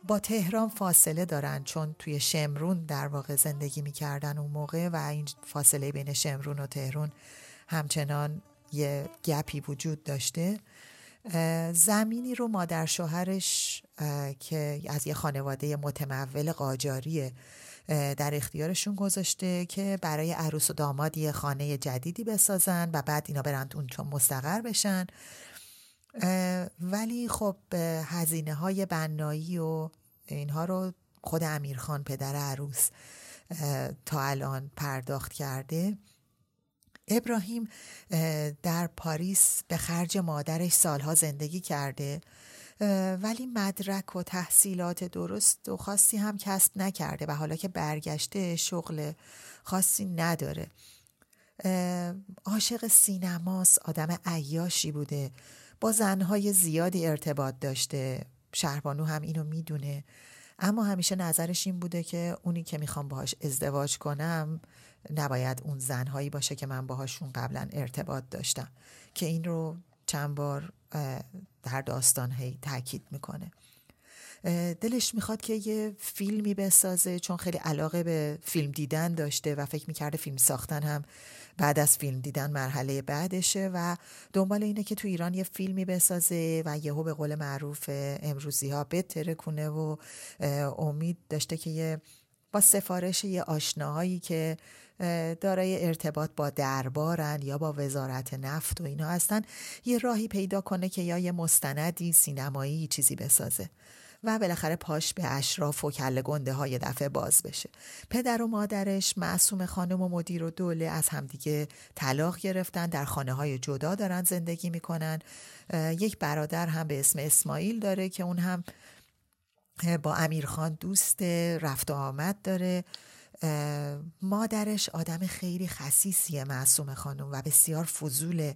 با تهران فاصله دارن چون توی شمرون در واقع زندگی می‌کردن اون موقع و این فاصله بین شمرون و تهرون همچنان یه گپی وجود داشته. زمینی رو مادر شوهرش که از یه خانواده متمول قاجاریه در اختیارشون گذاشته که برای عروس و داماد یه خانه جدیدی بسازن و بعد اینا برن اون چون مستقر بشن. ولی خب هزینه های بنایی و اینها رو خود امیرخان پدر عروس تا الان پرداخت کرده. ابراهیم در پاریس به خرج مادرش سالها زندگی کرده. ولی مدرک و تحصیلات درست و خاصی هم کسب نکرده و حالا که برگشته شغل خاصی نداره. عاشق سینماس آدم عیاشی بوده. با زنهای زیادی ارتباط داشته. شهربانو هم اینو می‌دونه. اما همیشه نظرش این بوده که اونی که می‌خوام باهاش ازدواج کنم نباید اون زنهایی باشه که من باهاشون قبلا ارتباط داشتم. که این رو چند بار در داستان هی تاکید می‌کنه. دلش می‌خواد که یه فیلمی بسازه چون خیلی علاقه به فیلم دیدن داشته و فکر می‌کرده فیلم ساختن هم بعد از فیلم دیدن مرحله بعدشه و دنبال اینه که تو ایران یه فیلمی بسازه و یهو به قول معروف امروزی ها بتره کنه و امید داشته که یه با سفارش یه آشناهایی که دارای ارتباط با دربارن یا با وزارت نفت و اینا هستن. یه راهی پیدا کنه که یا یه مستندی سینمایی چیزی بسازه. و بالاخره پاش به اشراف و کله گنده های دفعه باز بشه. پدر و مادرش معصوم خانم و مدیر و دوله از همدیگه طلاق گرفتن در خانه های جدا دارن زندگی می‌کنن. یک برادر هم به اسم اسماعیل داره که اون هم با امیرخان دوست رفت و آمد داره. مادرش آدم خیلی خصیصیه معصوم خانم و بسیار فضول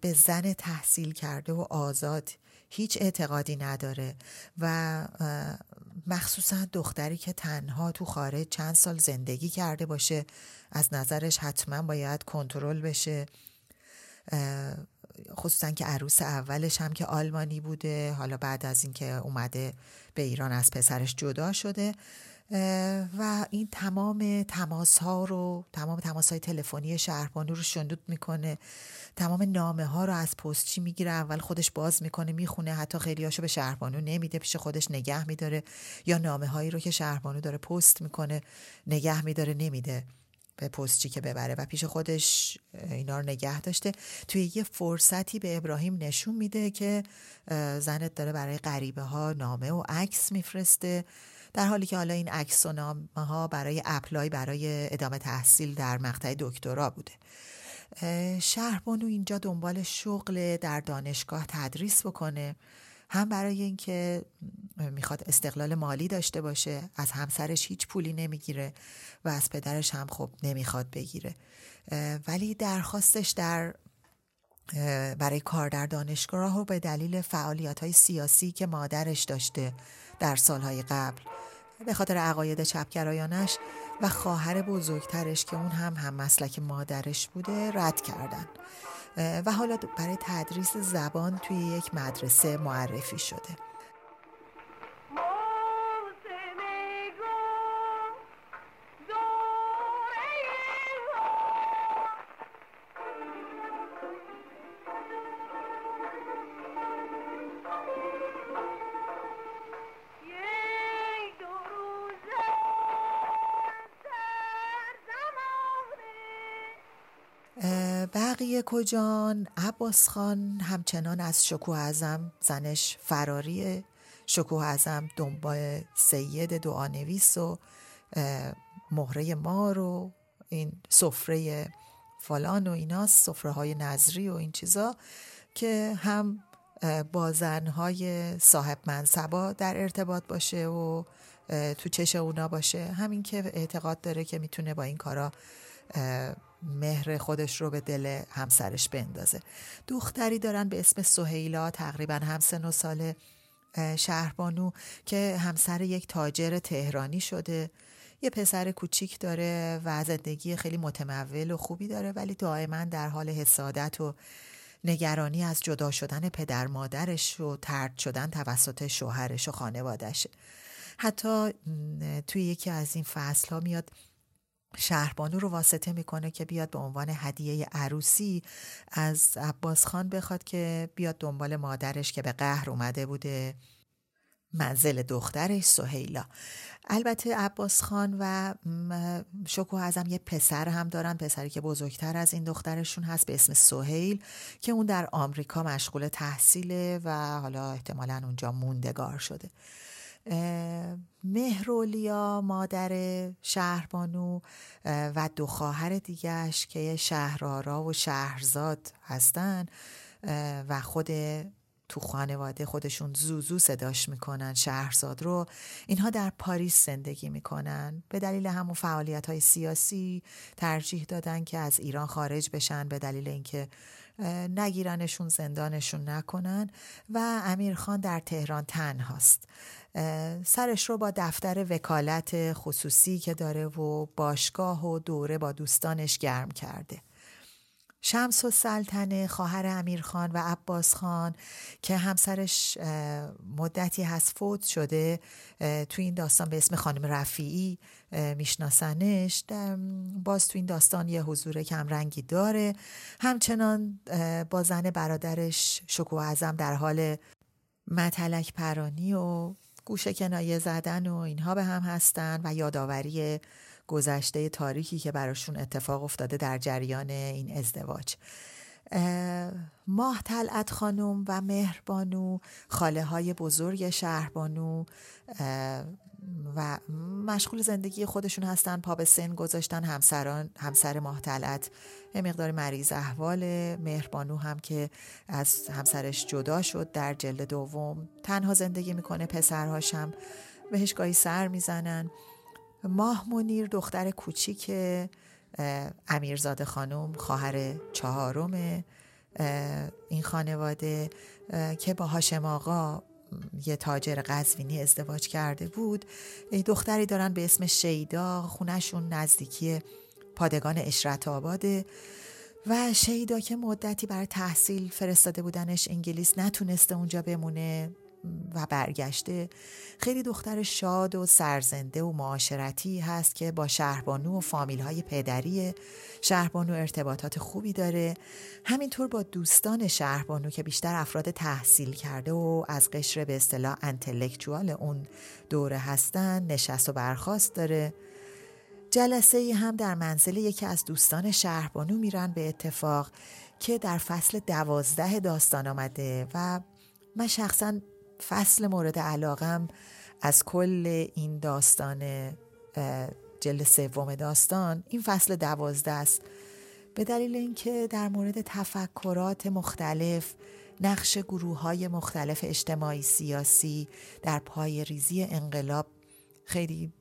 به زن تحصیل کرده و آزاد. هیچ اعتقادی نداره و مخصوصا دختری که تنها تو خارج چند سال زندگی کرده باشه از نظرش حتما باید کنترل بشه. خصوصا که عروس اولش هم که آلمانی بوده حالا بعد از اینکه اومده به ایران از پسرش جدا شده. و این تمام تماس ها رو تمام تماس های تلفنی شهربانو رو شندود می‌کنه. تمام نامه ها رو از پستچی می‌گیره اول خودش باز می‌کنه می‌خونه حتی خیلی هاشو به شهربانو نمیده پیش خودش نگه میداره. یا نامه هایی رو که شهربانو داره پست می‌کنه نگه میداره نمیده به پستچی که ببره. و پیش خودش اینا رو نگه داشته. توی یه فرصتی به ابراهیم نشون میده که زنت داره برای غریبه ها نامه و عکس میفرسته. در حالی که حالا این عکس و نامه ها برای اپلای برای ادامه تحصیل در مقطع دکترا بوده. شهربانو اینجا دنبال شغل در دانشگاه تدریس بکنه. هم برای اینکه می‌خواد استقلال مالی داشته باشه از همسرش هیچ پولی نمی‌گیره و از پدرش هم خب نمی‌خواد بگیره. ولی درخواستش در برای کار در دانشگاه و به دلیل فعالیت های سیاسی که مادرش داشته در سالهای قبل. به خاطر عقاید چپگرایانش و خواهر بزرگترش که اون هم هم مسلک مادرش بوده رد کردن. و حالا برای تدریس زبان توی یک مدرسه معرفی شده. بقیه کجان؟ عباس خان همچنان از شکوه ازم زنش فراری. شکوه ازم دنبال سید دعانویس و مهره مار و این سفره فلان و ایناست سفره های نظری و این چیزا که هم با زنهای صاحب منصبا در ارتباط باشه و تو چش اونا باشه. همین که اعتقاد داره که می‌تونه با این کارا مهر خودش رو به دل همسرش بندازه. دختری دارن به اسم سهیلا تقریبا هم سن و سال شهربانو که همسر یک تاجر تهرانی شده. یه پسر کوچیک داره و زندگی خیلی متمول و خوبی داره ولی دائما در حال حسادت و نگرانی از جدا شدن پدر مادرش و ترد شدن توسط شوهرش و خانوادشه حتی توی یکی از این فصل ها میاد شهربانو رو واسطه می‌کنه که بیاد به عنوان هدیه عروسی از عباس خان بخواد که بیاد دنبال مادرش که به قهر اومده بوده. منزل دخترش سهیلا. البته عباس خان و شکو ازم یه پسر هم دارن. پسری که بزرگتر از این دخترشون هست به اسم سهیل که اون در آمریکا مشغول تحصیله و حالا احتمالا اونجا موندگار شده. مهرولیا مادر شهربانو و دو خواهر دیگهش که شهرارا و شهرزاد هستن و خود تو خانواده خودشون زوزو صداش می‌کنن شهرزاد رو. اینها در پاریس زندگی می‌کنن. به دلیل همون فعالیت های سیاسی ترجیح دادن که از ایران خارج بشن به دلیل اینکه نگیرنشون زندانشون نکنن. و امیرخان در تهران تنهاست. سرش رو با دفتر وکالت خصوصی که داره و باشگاه و دوره با دوستانش گرم کرده. شمس و سلطنه خواهر امیرخان و عباس خان که همسرش مدتی هست فوت شده تو این داستان به اسم خانم رفیعی میشناسنش. باز تو این داستان یه حضور کمرنگی داره. همچنان با زن برادرش شکو ازم در حال متلک پرانی و گوشه کنایه زدن و اینها به هم هستن و یادآوری گذشته تاریخی که براشون اتفاق افتاده در جریان این ازدواج. ماه تلعت خانم و مهربانو خاله های بزرگ شهربانو و مشغول زندگی خودشون هستن. پا به سن گذاشتن همسران همسر ماه تلعت مقدار مریض احوال. مهربانو هم که از همسرش جدا شد در جلد دوم. تنها زندگی می‌کنه پسرهاش هم. بهش گاهی سر می‌زنن. ماه منیر دختر کوچیک امیرزاده خانم خواهر چهارم این خانواده که با هاشم آقا یه تاجر قزوینی ازدواج کرده بود. دختری دارن به اسم شیدا خونشون نزدیکی پادگان اشرت آباده. و شیدا که مدتی برای تحصیل فرستاده بودنش انگلیس نتونسته اونجا بمونه. و برگشته. خیلی دختر شاد و سرزنده و معاشرتی هست که با شهربانو و فامیل های پدری شهربانو ارتباطات خوبی داره. همینطور با دوستان شهربانو که بیشتر افراد تحصیل کرده و از قشر به اصطلاح انتلکچوال اون دوره هستن نشست و برخواست داره. جلسه ای هم در منزل یکی از دوستان شهربانو میرن به اتفاق که در فصل دوازده داستان آمده و من شخصا فصل مورد علاقم از کل این داستان جل سوم داستان این فصل دوازده است. به دلیل اینکه در مورد تفکرات مختلف نقش گروه های مختلف اجتماعی سیاسی در پای ریزی انقلاب خیلی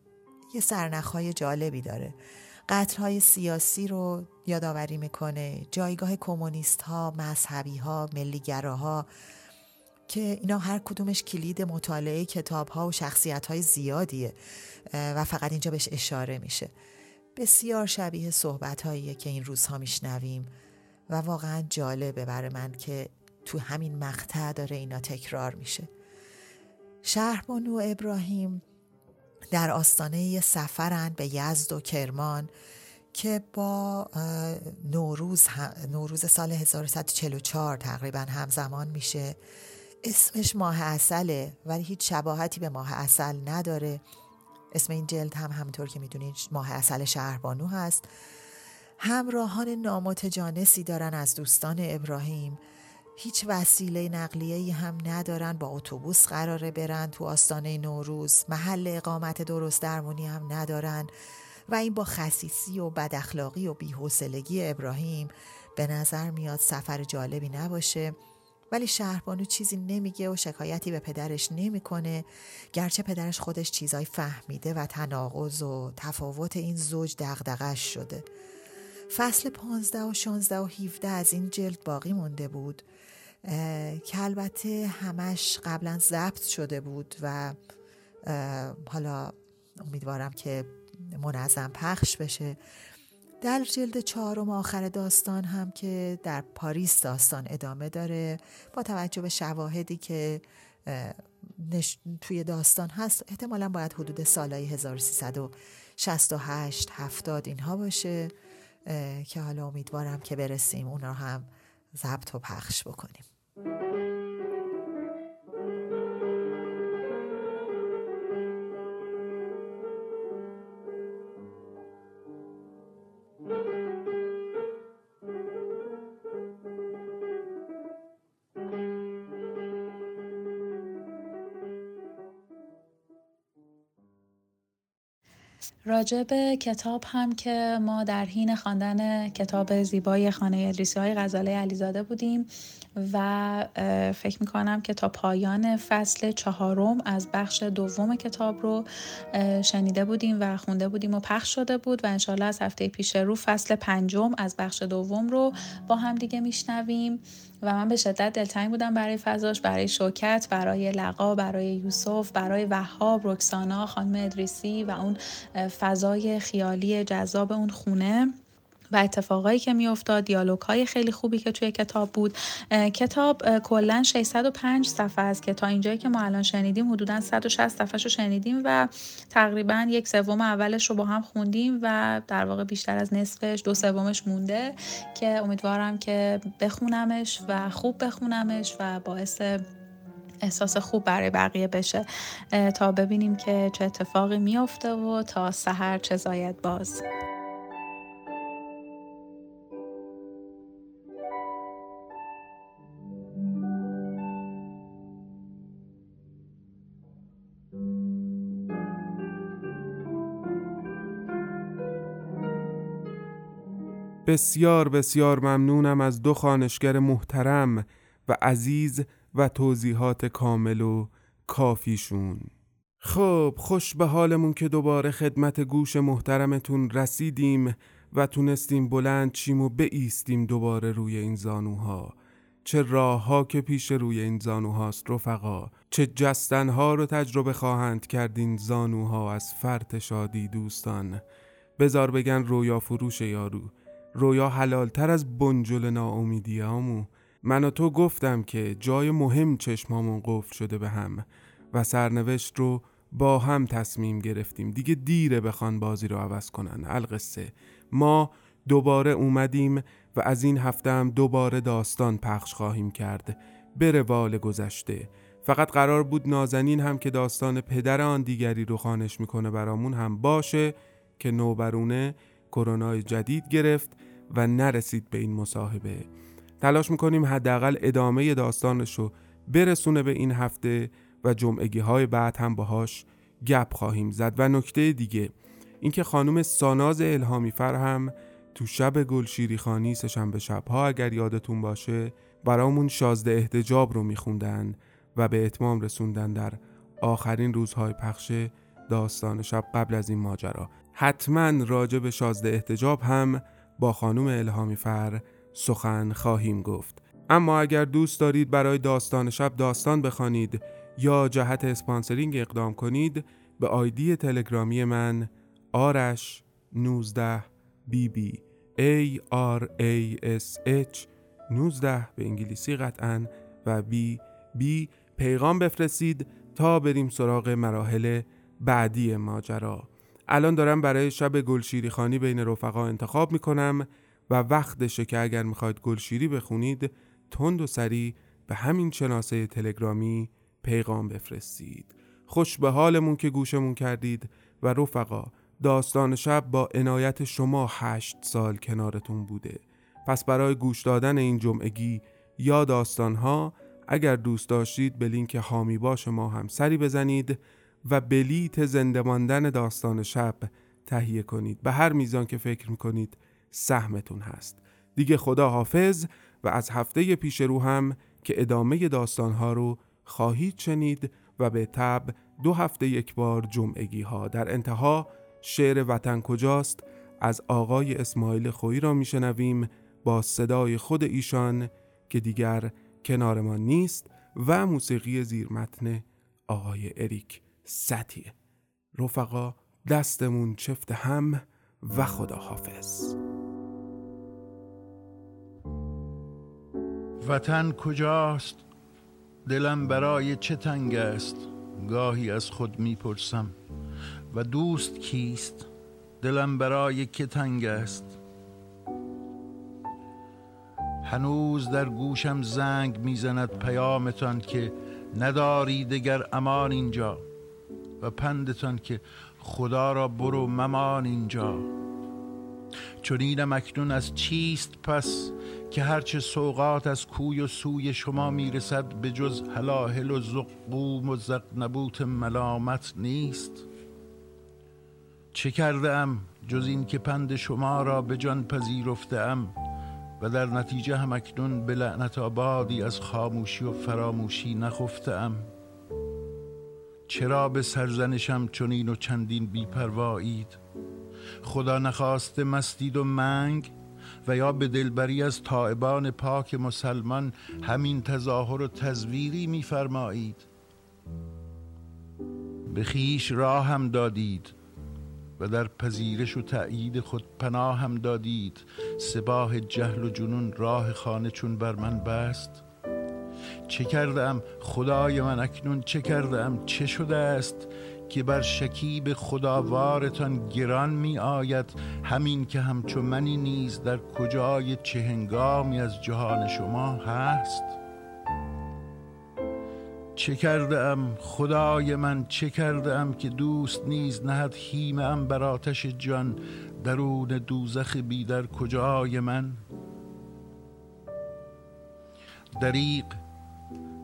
یه سرنخهای جالبی داره. قتل های سیاسی رو یادآوری می‌کنه جایگاه کمونیست ها مذهبی ها ملیگراها که اینا هر کدومش کلید مطالعه کتاب ها و شخصیت های زیادیه و فقط اینجا بهش اشاره میشه. بسیار شبیه صحبت هاییه که این روزها میشنویم و واقعا جالبه برای من که تو همین مقطع داره اینا تکرار میشه. شهربانو ابراهیم در آستانه سفرن به یزد و کرمان که با نوروز, نوروز سال 1144 تقریبا همزمان میشه. اسمش ماه اصله ولی هیچ شباهتی به ماه اصل نداره. اسم این جلد هم همونطور که می‌دونید ماه اصل شهربانو هست. همراهان نامتجانسی دارن از دوستان ابراهیم. هیچ وسیله نقلیه‌ای هم ندارن با اتوبوس قراره برن تو آستانه نوروز. محل اقامت درست درمونی هم ندارن. و این با خصیصی و بداخلاقی و بیحوصلگی ابراهیم به نظر میاد سفر جالبی نباشه. ولی شهربانو چیزی نمیگه و شکایتی به پدرش نمی‌کنه. گرچه پدرش خودش چیزای فهمیده و تناقض و تفاوت این زوج دغدغش شده. فصل 15 و 16 و 17 از این جلد باقی مونده بود. که البته همش قبلا ضبط شده بود و حالا امیدوارم که منظم پخش بشه. در جلد چهارم آخر داستان هم که در پاریس داستان ادامه داره با توجه به شواهدی که توی داستان هست احتمالا باید حدود سالهای 1368 70 اینها باشه که حالا امیدوارم که برسیم اون رو هم ضبط و پخش بکنیم. راجع به کتاب هم که ما در حین خواندن کتاب زیبای خانه ادریسی های غزاله علیزاده بودیم. و فکر می‌کنم که تا پایان فصل چهارم از بخش دوم کتاب رو شنیده بودیم و خونده بودیم و پخش شده بود و انشالله از هفته پیش رو فصل پنجم از بخش دوم رو با هم دیگه میشنویم و من به شدت دلتنگ بودم برای فضاش برای شوکت برای لقا برای یوسف برای وهاب رکسانا خانم ادریسی و اون فضای خیالی جذاب اون خونه. و اتفاقایی که میافتاد دیالوگ های خیلی خوبی که توی کتاب بود. کتاب کلا 605 صفحه است که تا اینجایی که ما الان شنیدیم حدودا 160 صفحه رو شنیدیم و تقریبا یک سوم اولش رو با هم خوندیم و در واقع بیشتر از نصفش دو سومش مونده که امیدوارم که بخونمش و خوب بخونمش و باعث احساس خوب برای بقیه بشه. تا ببینیم که چه اتفاقی میافته و تا سحر چه زاید باز. بسیار بسیار ممنونم از دو خانشگر محترم و عزیز و توضیحات کامل و کافیشون. خب خوش به حالمون که دوباره خدمت گوش محترمتون رسیدیم و تونستیم بلند چیم و بیستیم دوباره روی این زانوها. چه راه ها که پیش روی این زانوهاست رفقا. چه جستنها رو تجربه خواهند کردین زانوها از فرت شادی دوستان. بزار بگن رویا فروش یارو. رویا حلالتر از بنجل ناامیدیامو من و تو گفتم که جای مهم چشمامون قفل شده به هم و سرنوشت رو با هم تصمیم گرفتیم. دیگه دیره بخوان بازی رو عوض کنن. القصه. ما دوباره اومدیم و از این هفته هم دوباره داستان پخش خواهیم کرد. به روال گذشته. فقط قرار بود نازنین هم که داستان پدر آن دیگری رو خانش می‌کنه برامون هم باشه که نوبرونه کرونا جدید گرفت و نرسید به این مصاحبه. تلاش می‌کنیم حداقل ادامه داستانش رو برسونه به این هفته و جمعگی های بعد هم باهاش گپ خواهیم زد. و نکته دیگه اینکه خانم ساناز الهامی فر هم تو شب گلشیری خانی سشنبه شبها اگر یادتون باشه برامون شازده احتجاب رو میخوندن و به اتمام رسوندن در آخرین روزهای پخش داستان شب قبل از این ماجرا. حتما راجع به شازده احتجاب هم با خانم الهامی فر سخن خواهیم گفت. اما اگر دوست دارید برای داستان شب داستان بخوانید یا جهت اسپانسرینگ اقدام کنید به آیدی تلگرامی من آرش 19 بی بی A R A S H 19 به انگلیسی قطعا و بی بی پیغام بفرستید تا بریم سراغ مراحل بعدی ماجرا. الان دارم برای شب گلشیری خانی بین رفقا انتخاب می‌کنم و وقتشه که اگر می‌خواید گلشیری بخونید تند و سریع به همین شناسه تلگرامی پیغام بفرستید. خوش به حالمون که گوشمون کردید و رفقا داستان شب با عنایت شما هشت سال کنارتون بوده. پس برای گوش دادن این جمعگی یا داستانها اگر دوست داشتید به لینک حامی باش ما هم سری بزنید. و بلیت زنده ماندن داستان شب تهیه کنید. به هر میزان که فکر می‌کنید سهمتون هست. دیگه خدا حافظ و از هفته پیش رو هم که ادامه داستانها رو خواهید شنید و به تب دو هفته یک بار جمعگی ها در انتها شعر وطن کجاست؟ از آقای اسماعیل خویی را میشنویم با صدای خود ایشان که دیگر کنار ما نیست و موسیقی زیر متن آقای اریک. ستیه رفقا دستمون چفت هم و خدا حافظ وطن کجاست؟ دلم برای چه تنگ است؟ گاهی از خود می‌پرسم. و دوست کیست؟ دلم برای که تنگ است؟ هنوز در گوشم زنگ می‌زند پیامتان که نداری دگر امان اینجا. و پندتان که خدا را برو ممان اینجا. چنینم اکنون از چیست پس که هرچه سوقات از کوی و سوی شما می‌رسد به جز هلاهل و زقوم و زقنبوت ملامت نیست؟ چه کرده ام جز این که پند شما را به جان پذیرفته ام و در نتیجه هم اکنون به لعنت آبادی از خاموشی و فراموشی نخفته ام چرا به سرزنشم چنین و چندین بیپروایید؟ خدا نخواسته مستید و منگ و یا به دلبری از طائبان پاک مسلمان همین تظاهر و تزویری میفرمایید؟ به خیش راه هم دادید و در پذیرش و تأیید خود پناه هم دادید. سباه جهل و جنون راه خانه چون بر من بست. چه کردم؟ خدای من اکنون چه کردم؟ چه شده است که بر شکیب خداوارتان گران می آید؟ همین که همچو منی نیز در کجای چه هنگامی از جهان شما هست؟ چه کرده ام خدای من چه کرده ام که دوست نیز نهد هیم ام بر آتش جان؟ درون دوزخ بی در کجای من؟ دریق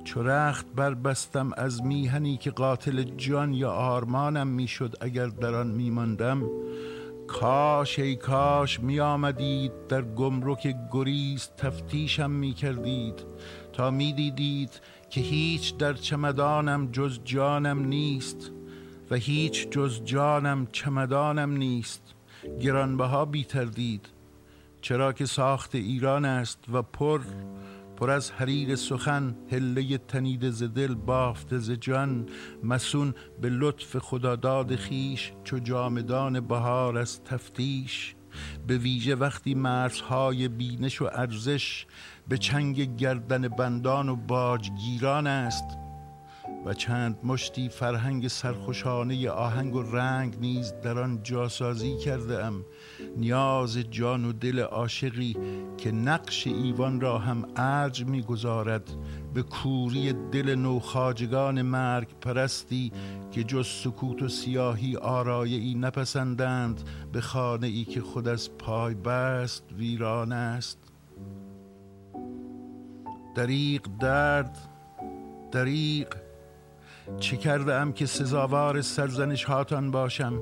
چو رخت بربستم از میهنی که قاتل جان یا آرمانم می‌شد اگر در آن میماندم کاش ای کاش می آمدید در گمرک گریز تفتیشم می کردید تا می دیدید که هیچ در چمدانم جز جانم نیست و هیچ جز جانم چمدانم نیست. گرانبها بی تردید چرا که ساخت ایران است و پر پر از حریر سخن هله تنید ز دل بافت ز جان. مسون به لطف خداداد خیش چو جامدان بهار از تفتیش. به ویژه وقتی مرزهای بینش و ارزش به چنگ گردن بندان و باجگیران است. و چند مشتی فرهنگ سرخوشانه آهنگ و رنگ نیز در آن جاسازی کرده ام نیاز جان و دل عاشقی که نقش ایوان را هم ارج می‌گذارد. به کوری دل نوخاجگان مرگ پرستی که جز سکوت و سیاهی آرایه ای نپسندند به خانه ای که خود از پای بست ویران است. دریق درد دریق چه کرده ام که سزاوار سرزنش هاتان باشم؟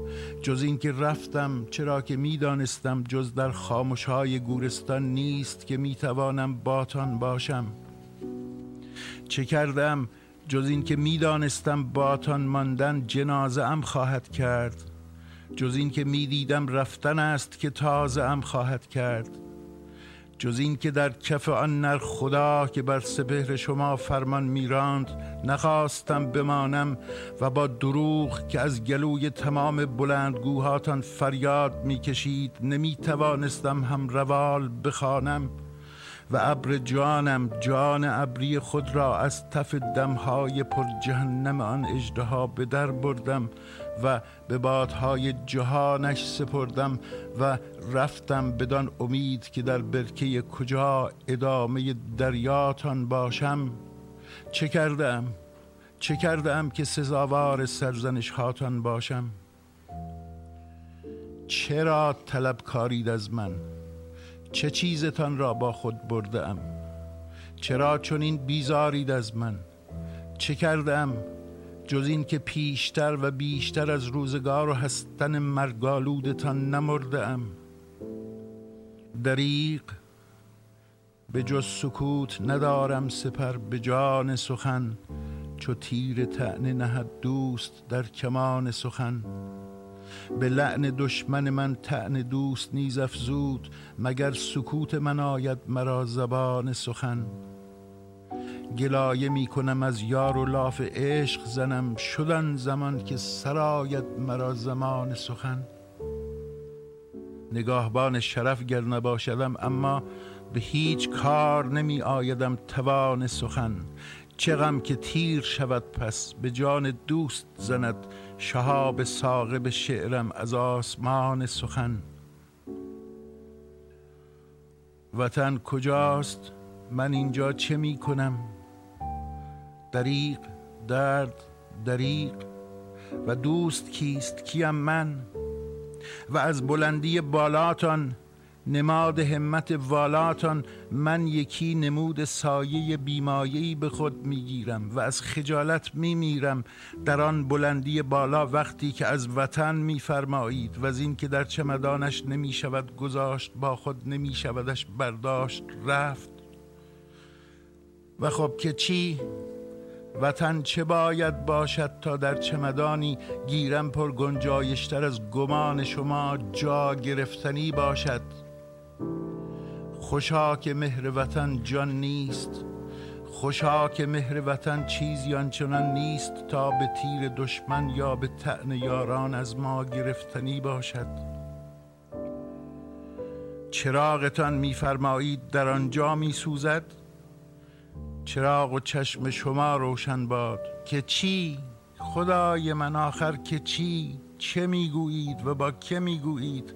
جز این که رفتم چرا که می‌دانستم جز در خاموش های گورستان نیست که می‌توانم باتان باشم. چه کردم؟ جز این که می‌دانستم باتان ماندن جنازه ام خواهد کرد. جز این که می‌دیدم رفتن است که تازه ام خواهد کرد. جز این که در کف آن نر خدا که بر سپهر شما فرمان میراند نخواستم بمانم و با دروغ که از گلوی تمام بلندگوهاتان فریاد می‌کشید نمی‌توانستم هم روال بخوانم و ابر جانم جان ابری خود را از تف دمهای پر جهنم آن اجدها به در بردم و به بادهای جهانش سپردم و رفتم بدان امید که در برکه کجا ادامه دریاتان باشم. چه کردم؟ چه کردم که سزاوار سرزنش هاتان باشم؟ چرا طلب کارید از من؟ چه چیزتان را با خود برده ام چرا چنین بیزارید از من؟ چه کردم؟ جز این که پیشتر و بیشتر از روزگار و هستن مرگالودتان نمرده ام دریق به جز سکوت ندارم سپر به جان سخن چو تیر تعنه نهد دوست در کمان سخن. به لعن دشمن من تعنه دوست نیز افزود مگر سکوت من آید مرا زبان سخن. گلایه می کنم از یار و لاف عشق زنم. شدن زمان که سرایت مرا زمان سخن. نگاهبان شرف گر نباشدم اما به هیچ کار نمی آیدم توان سخن. چه که تیر شود پس به جان دوست زند. شهاب ساقب شعرم از آسمان سخن. وطن کجاست؟ من اینجا چه می کنم؟ دریق درد دریق و دوست کیست؟ کیم من؟ و از بلندی بالاتان نماد همت والاتان من یکی نمود سایه بیمایهی به خود می‌گیرم و از خجالت میمیرم در آن بلندی بالا وقتی که از وطن میفرمایید و از این که در چمدانش نمی‌شود گذاشت با خود نمیشودش برداشت رفت. و خب که چی؟ وطن چه باید باشد تا در چمدانی گیرم پر گنجایشتر از گمان شما جا گرفتنی باشد؟ خوشا که مهر وطن جان نیست خوشا که مهر وطن چیزی آنچنان نیست تا به تیر دشمن یا به تن یاران از ما گرفتنی باشد. چراغتان میفرمایید در آنجا می سوزد چراغ و چشم شما روشن باد که چی؟ خدای من آخر که چی؟ چه می‌گویید و با که می‌گویید؟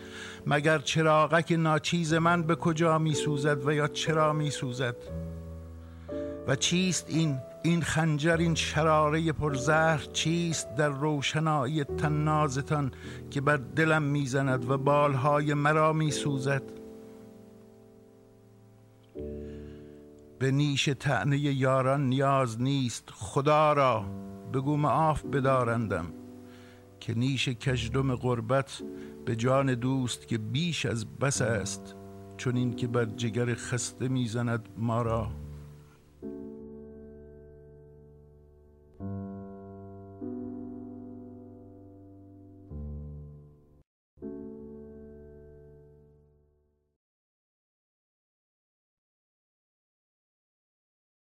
مگر چراغک ناچیز من به کجا میسوزد و یا چرا میسوزد؟ و چیست این؟ این خنجر این شراره پرزهر چیست در روشنایی تنازتان که بر دلم می‌زند و بالهای مرا میسوزد؟ به نیش تعنی یاران نیاز نیست. خدا را بگو معاف بدارندم که نیش کشدم غربت به جان دوست که بیش از بس است. چون این که بر جگر خسته می‌زند ما را.